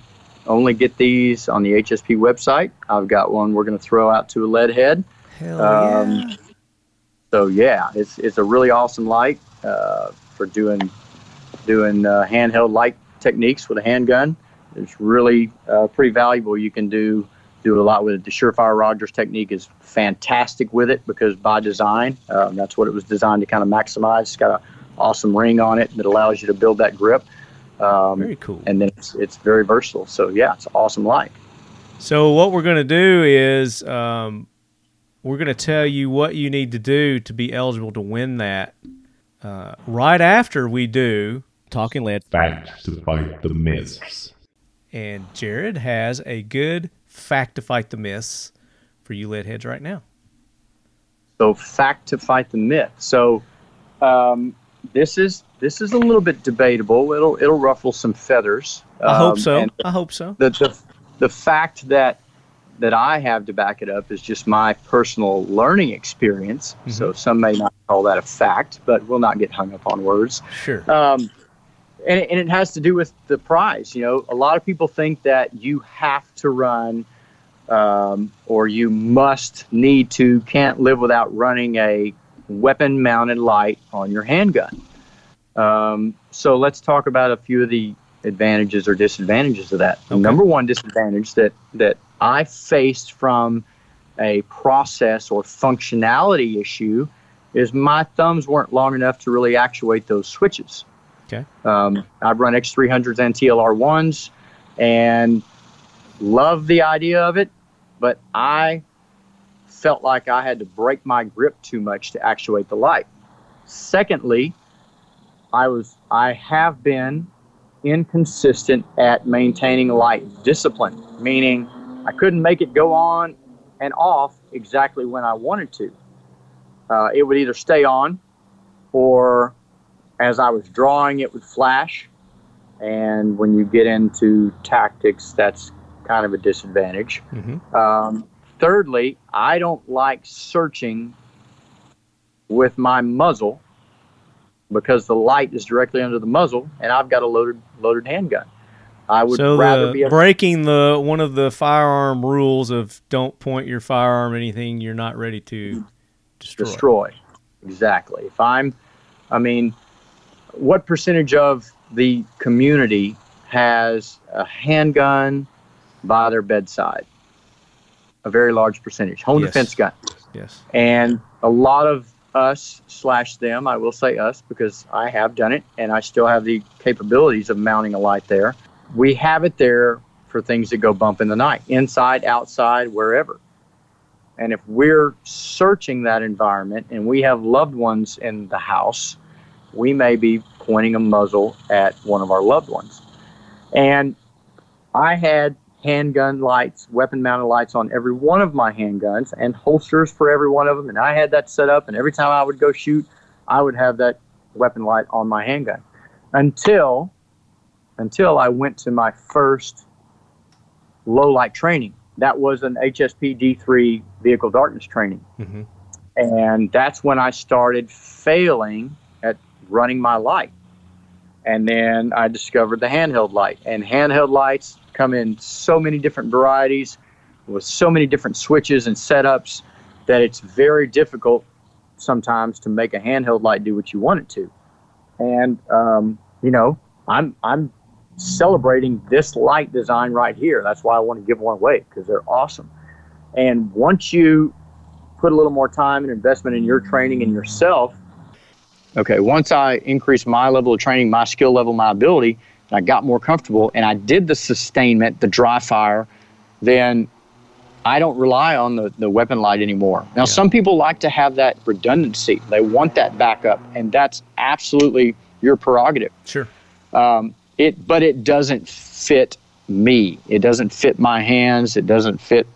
only get these on the HSP website. I've got one we're going to throw out to a lead head. Hell Um, So yeah, it's it's a really awesome light uh, for doing doing uh, handheld light techniques with a handgun. It's really uh, pretty valuable. You can do do a lot with it. The Surefire Rogers technique is fantastic with it because by design, um, that's what it was designed to kind of maximize. It's got an awesome ring on it that allows you to build that grip. Um, Very cool. And then it's, it's very versatile. So yeah, it's an awesome light. So what we're gonna do is um, we're gonna tell you what you need to do to be eligible to win that. Uh, right after we do talking lead, Fact to fight the myths. and Jared has a good fact to fight the myths for you lead heads right now. So fact to fight the myth. So um, this is this is a little bit debatable. It'll it'll ruffle some feathers. I hope Um, so. I hope so. The, the the fact that that I have to back it up is just my personal learning experience. So some may not call that a fact, but we'll not get hung up on words. Sure. Um, and, it, and it has to do with the prize. You know, a lot of people think that you have to run um, or you must need to, can't live without running a weapon mounted light on your handgun. Um, so let's talk about a few of the advantages or disadvantages of that. Okay. number one disadvantage that, that I faced from a process or functionality issue is my thumbs weren't long enough to really actuate those switches. Okay. Um, I've run X300s and TLR1s and love the idea of it, but I felt like I had to break my grip too much to actuate the light. Secondly, I was I have been inconsistent at maintaining light discipline, meaning I couldn't make it go on and off exactly when I wanted to. Uh, it would either stay on or as I was drawing, it would flash. And when you get into tactics, that's kind of a disadvantage. Mhm. Um, thirdly, I don't like searching with my muzzle because the light is directly under the muzzle, and I've got a loaded loaded handgun. I would so rather the, be able breaking the one of the firearm rules of don't point your firearm at anything you're not ready to destroy. destroy. Exactly. If I'm, I mean, what percentage of the community has a handgun by their bedside? A very large percentage. Home Yes. defense gun. Yes. And a lot of us slash them, I will say us because I have done it and I still have the capabilities of mounting a light there. We have it there for things that go bump in the night, inside, outside, wherever. And if we're searching that environment and we have loved ones in the house, we may be pointing a muzzle at one of our loved ones. And I had handgun lights, weapon mounted lights on every one of my handguns and holsters for every one of them. And I had that set up. And every time I would go shoot, I would have that weapon light on my handgun until until I went to my first low light training. That was an HSP D3 vehicle darkness training. Mhm. And that's when I started failing at running my light. And then I discovered the handheld light. And handheld lights come in so many different varieties with so many different switches and setups that it's very difficult sometimes to make a handheld light do what you want it to. And um, you know, I'm I'm celebrating this light design right here. That's why I want to give one away because they're awesome. And once you put a little more time and investment in your training and yourself, okay, once I increased my level of training, my skill level, my ability, and I got more comfortable and I did the sustainment, the dry fire, then I don't rely on the, the weapon light anymore. Now, some people like to have that redundancy. They want that backup, and that's absolutely your prerogative. Sure. Um, it, but it doesn't fit me. It doesn't fit my hands. It doesn't fit,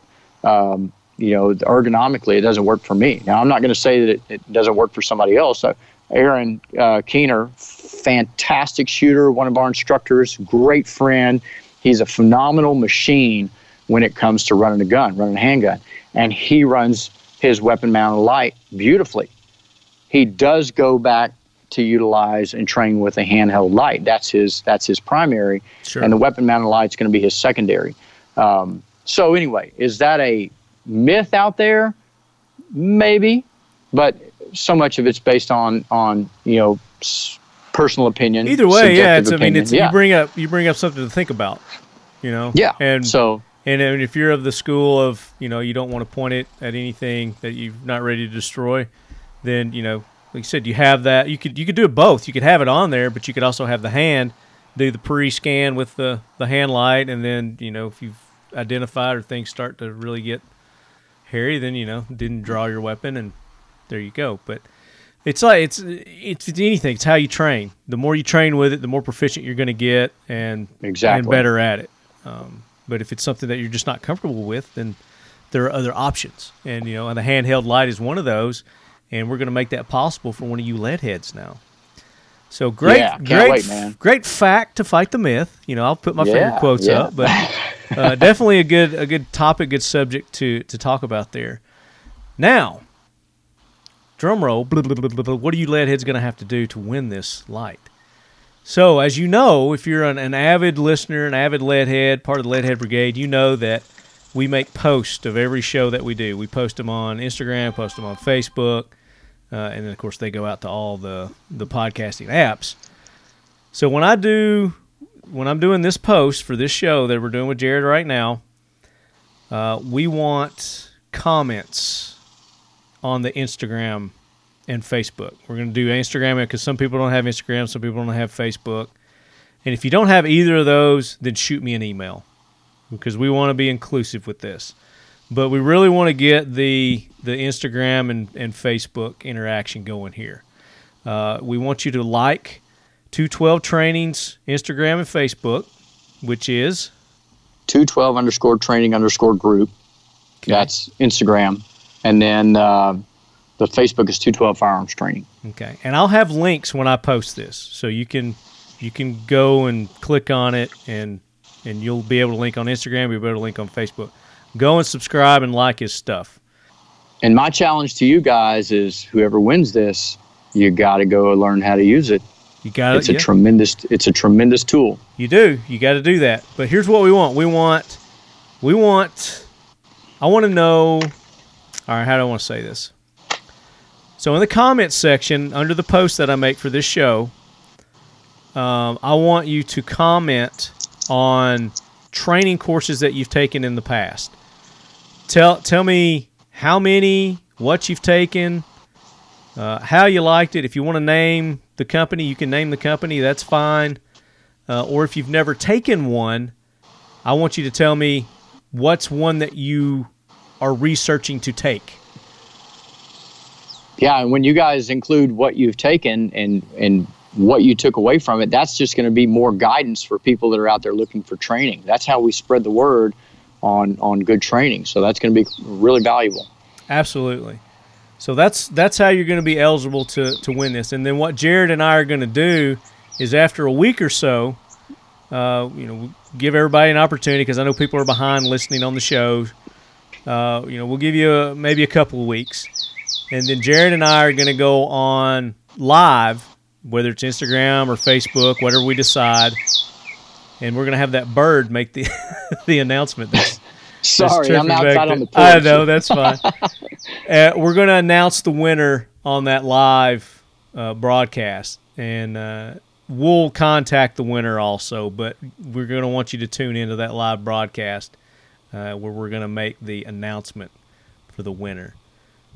um, you know, ergonomically. It doesn't work for me. Now, I'm not going to say that it, it doesn't work for somebody else. So, Aaron uh, Keener, fantastic shooter, one of our instructors, great friend. He's a phenomenal machine when it comes to running a gun, running a handgun, and he runs his weapon mounted light beautifully. He does go back to utilize and train with a handheld light. That's his that's his primary, Sure. and the weapon mounted light is going to be his secondary. Um, so anyway, is that a myth out there? Maybe, but so much of it's based on on you know personal opinion. Either way, yeah. It's, I mean, it's yeah. you bring up you bring up something to think about. You know. yeah. And so And if you're of the school of, you know, you don't want to point it at anything that you're not ready to destroy, then, you know, like you said, you have that. You could you could do it both. You could have it on there, but you could also have the hand do the pre-scan with the the hand light, and then you know if you've identified or things start to really get hairy, then you know didn't draw your weapon, and there you go. But it's like it's it's, it's anything. It's how you train. The more you train with it, the more proficient you're going to get, and exactly and better at it. Um, but if it's something that you're just not comfortable with, then there are other options. And you know, and the handheld light is one of those. And we're going to make that possible for one of you lead heads now. So great, Yeah, great, wait, great fact to fight the myth. You know, I'll put my Yeah, finger quotes yeah. up, but uh, definitely a good a good topic, good subject to to talk about there. Now, drum roll. Blah, blah, blah, blah, blah, what are you leadheads going to have to do to win this light? So, as you know, if you're an, an avid listener, an avid leadhead, part of the Leadhead Brigade, you know that we make posts of every show that we do. We post them on Instagram, post them on Facebook, uh, and then of course they go out to all the the podcasting apps. So when I do, when I'm doing this post for this show that we're doing with Jared right now, uh, we want comments on the Instagram and Facebook. We're going to do Instagram because some people don't have Instagram, some people don't have Facebook. And if you don't have either of those, then shoot me an email because we want to be inclusive with this. But we really want to get the the Instagram and, and Facebook interaction going here. Uh, we want you to like 212 Trainings Instagram and Facebook, which is 212 underscore training underscore group. That's Instagram. And then uh, the Facebook is 212 firearms training. Okay, and I'll have links when I post this, so you can you can go and click on it, and and you'll be able to link on Instagram. You'll be able to link on Facebook. Go and subscribe and like his stuff. And my challenge to you guys is whoever wins this, you got to go learn how to use it. You got to It's it. a tremendous it's a tremendous tool. You do. You got to do that. But here's what we want. We want, we want, I want to know. All right, how do I want to say this? So in the comments section under the post that I make for this show, um, I want you to comment on training courses that you've taken in the past. Tell tell me how many, what you've taken, uh, how you liked it. If you want to name the company, you can name the company. That's fine uh, or if you've never taken one, I want you to tell me what's one that you are researching to take. Yeah, and when you guys include what you've taken and and what you took away from it, that's just going to be more guidance for people that are out there looking for training. That's how we spread the word on on good training. So that's going to be really valuable. Absolutely. So that's that's how you're going to be eligible to to win this. And then what Jared and I are going to do is after a week or so, uh, you know, give everybody an opportunity because I know people are behind listening on the show. Uh, you know, we'll give you a, maybe a couple of weeks, and then Jared and I are going to go on live, whether it's Instagram or Facebook, whatever we decide, and we're going to have that bird make the the announcement. That's, that's Sorry, I'm chirping outside on the porch. I know that's fine. uh, we're going to announce the winner on that live uh, broadcast, and uh, we'll contact the winner also. But we're going to want you to tune into that live broadcast uh, where we're going to make the announcement for the winner.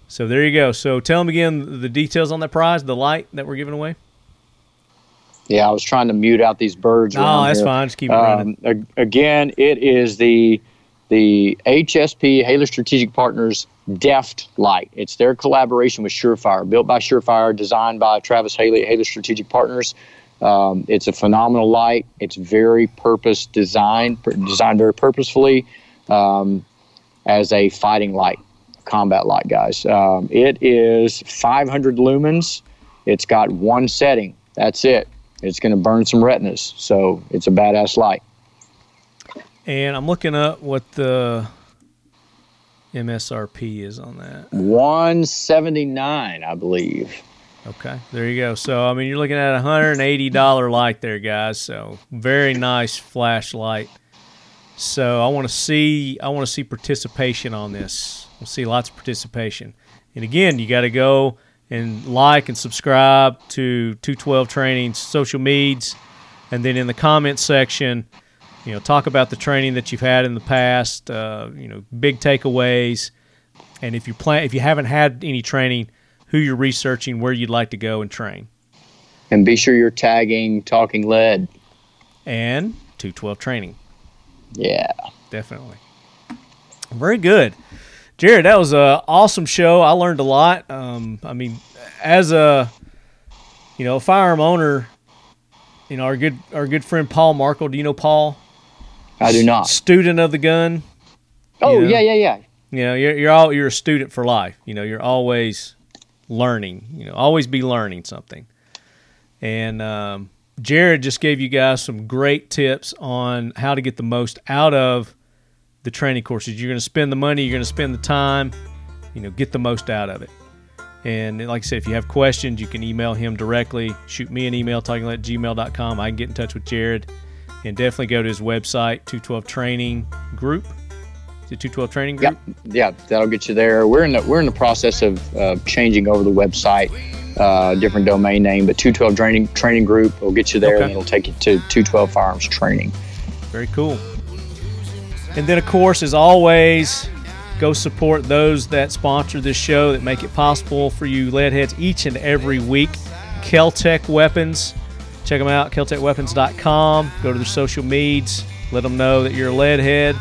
So there you go. So tell them again the details on that prize, the light that we're giving away. Yeah, I was trying to mute out these birds. Oh, that's here. fine. Just keep it running. Um, again, it is the the HSP Haley Strategic Partners Deft Light. It's their collaboration with Surefire, built by Surefire, designed by Travis Haley at Haley Strategic Partners. Um, it's a phenomenal light. It's very purpose designed, designed very purposefully um, as a fighting light, combat light, guys. Um, it is 500 lumens. It's got one setting. That's it. It's going to burn some retinas, so it's a badass light. And I'm looking up what the MSRP is on that. 179, I believe. Okay, there you go. So I mean, you're looking at a hundred and eighty dollar light there, guys. So very nice flashlight. So I want to see, I want to see participation on this. We'll see lots of participation. And again, you got to go and like and subscribe to 212 Training's social medias, and then in the comments section, you know, talk about the training that you've had in the past. Uh, you know, big takeaways, and if you plan, if you haven't had any training, who you're researching, where you'd like to go and train, And be sure you're tagging Talking Lead. and 212 Training. Yeah. Definitely. Very good. Jared, that was a awesome show. I learned a lot. Um, I mean, as a you know, firearm owner, you know, our good our good friend Paul Markel, do you know Paul? I do not. Student of the gun. Oh, you know? yeah, yeah, yeah. You know, you're you're all you're a student for life. You know, you're always learning. You know, always be learning something. And um, Jared just gave you guys some great tips on how to get the most out of the training courses. You're going to spend the money, you're going to spend the time, you know, get the most out of it. And like I said, if you have questions, you can email him directly. Shoot me an email, talkinglead at gmail.com. I can get in touch with Jared. And definitely go to his website, 212 Training Group. Is it 212 Training Group? Yeah, yeah, that'll get you there. We're in the we're in the process of uh, changing over the website, uh, different domain name, but 212 Training Training Group will get you there, Okay. and it'll take you to 212 Firearms Training. Very cool. And then, of course, as always, go support those that sponsor this show that make it possible for you lead heads each and every week. Keltec Weapons. Check them out, keltecweapons.com. Go to their social medias. Let them know that you're a lead head.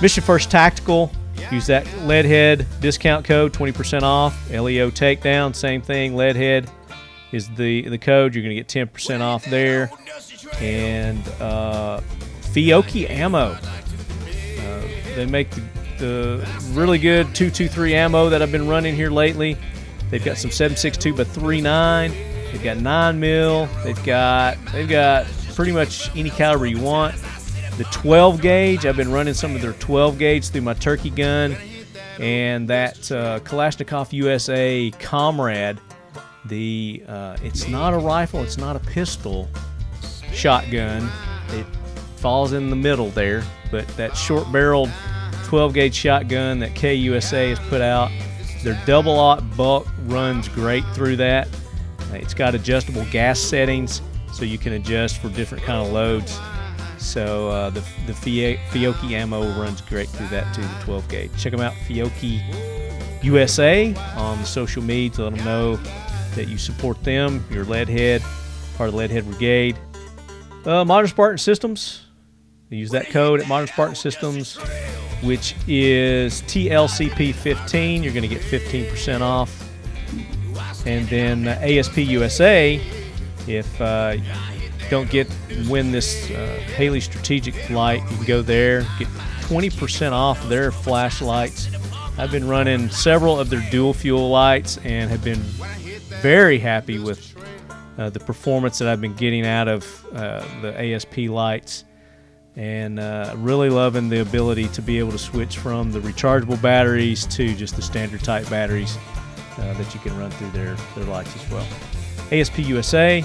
Mission First Tactical. Use that lead head discount code, 20% off. LEO Takedown, same thing. Lead head is the, the code. You're going to get 10% off there. And uh, Fiocchi Ammo. Uh, they make the, the really good 223 ammo that I've been running here lately. They've got some 7.62 by 3.9. They've got 9 mil. They've got they've got pretty much any caliber you want. The 12 gauge, I've been running some of their 12 gauge through my turkey gun, and that uh, Kalashnikov USA Komrad. The uh, it's not a rifle, it's not a pistol shotgun. It falls in the middle there, but that short barreled 12 gauge shotgun that KUSA has put out, their double aught buck runs great through that. It's got adjustable gas settings, so you can adjust for different kind of loads. So uh, the the Fiocchi ammo runs great through that too, the 12 gauge. Check them out, Fiocchi USA on the social media to Let them know that you support them. You're Leadhead, part of the Leadhead Brigade. Uh, Modern Spartan Systems. Use that code at Modern Spartan Systems, which is TLCP15. You're going to get 15% off. And then uh, ASP USA, if uh, don't get win this uh, Haley Strategic Light, you can go there get 20% off their flashlights. I've been running several of their dual fuel lights and have been very happy with uh, the performance that I've been getting out of uh, the ASP lights, and uh, really loving the ability to be able to switch from the rechargeable batteries to just the standard type batteries uh, that you can run through their, their lights as well. ASP USA,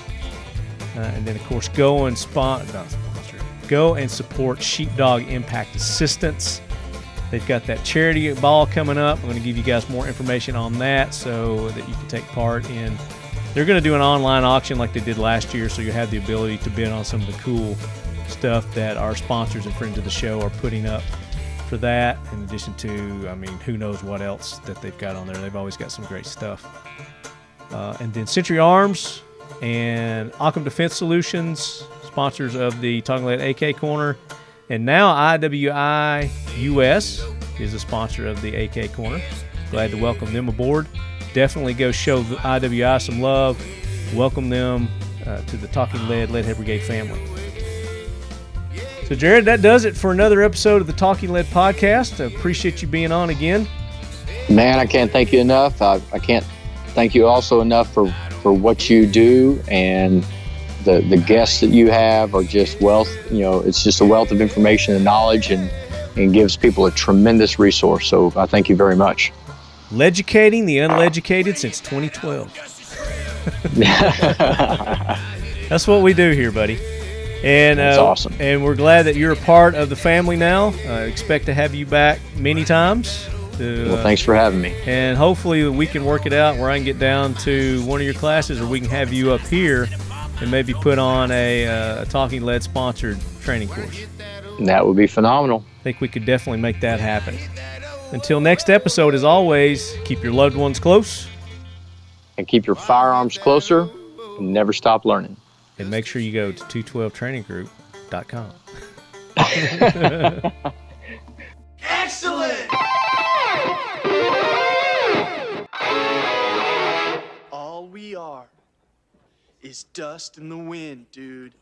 uh, and then of course go and spon- sponsor, go and support Sheepdog Impact Assistance. They've got that charity ball coming up. I'm going to give you guys more information on that so that you can take part in. They're going to do an online auction like they did last year, so you have the ability to bid on some of the cool stuff that our sponsors and friends of the show are putting up for that. In addition to, I mean, who knows what else that they've got on there. They've always got some great stuff. Uh, and then Century Arms and Occam Defense Solutions, sponsors of the Talking Lead AK Corner. And now IWI US is a sponsor of the AK Corner. Glad to welcome them aboard. Definitely go show IWI some love. Welcome them uh, to the Talking Lead Leadhead Brigade family. So, Jared, that does it for another episode of the Talking Lead podcast. I appreciate you being on again. Man, I can't thank you enough. I, I can't thank you also enough for, for what you do and the, the guests that you have are just wealth. You know, it's just a wealth of information and knowledge and, and gives people a tremendous resource. So I thank you very much. Leducating the uneducated since 2012. That's what we do here, buddy. And That's uh, awesome. And we're glad that you're a part of the family now. Uh, expect to have you back many times. To, Well, uh, thanks for having me. and hopefully we can work it out where I can get down to one of your classes, or we can have you up here and maybe put on a, uh, a Talking Lead sponsored training course. That would be phenomenal. I think we could definitely make that happen. Until next episode, as always, keep your loved ones close And keep your firearms closer and never stop learning. And make sure you go to 212traininggroup.com. Excellent! All we are is dust in the wind, dude.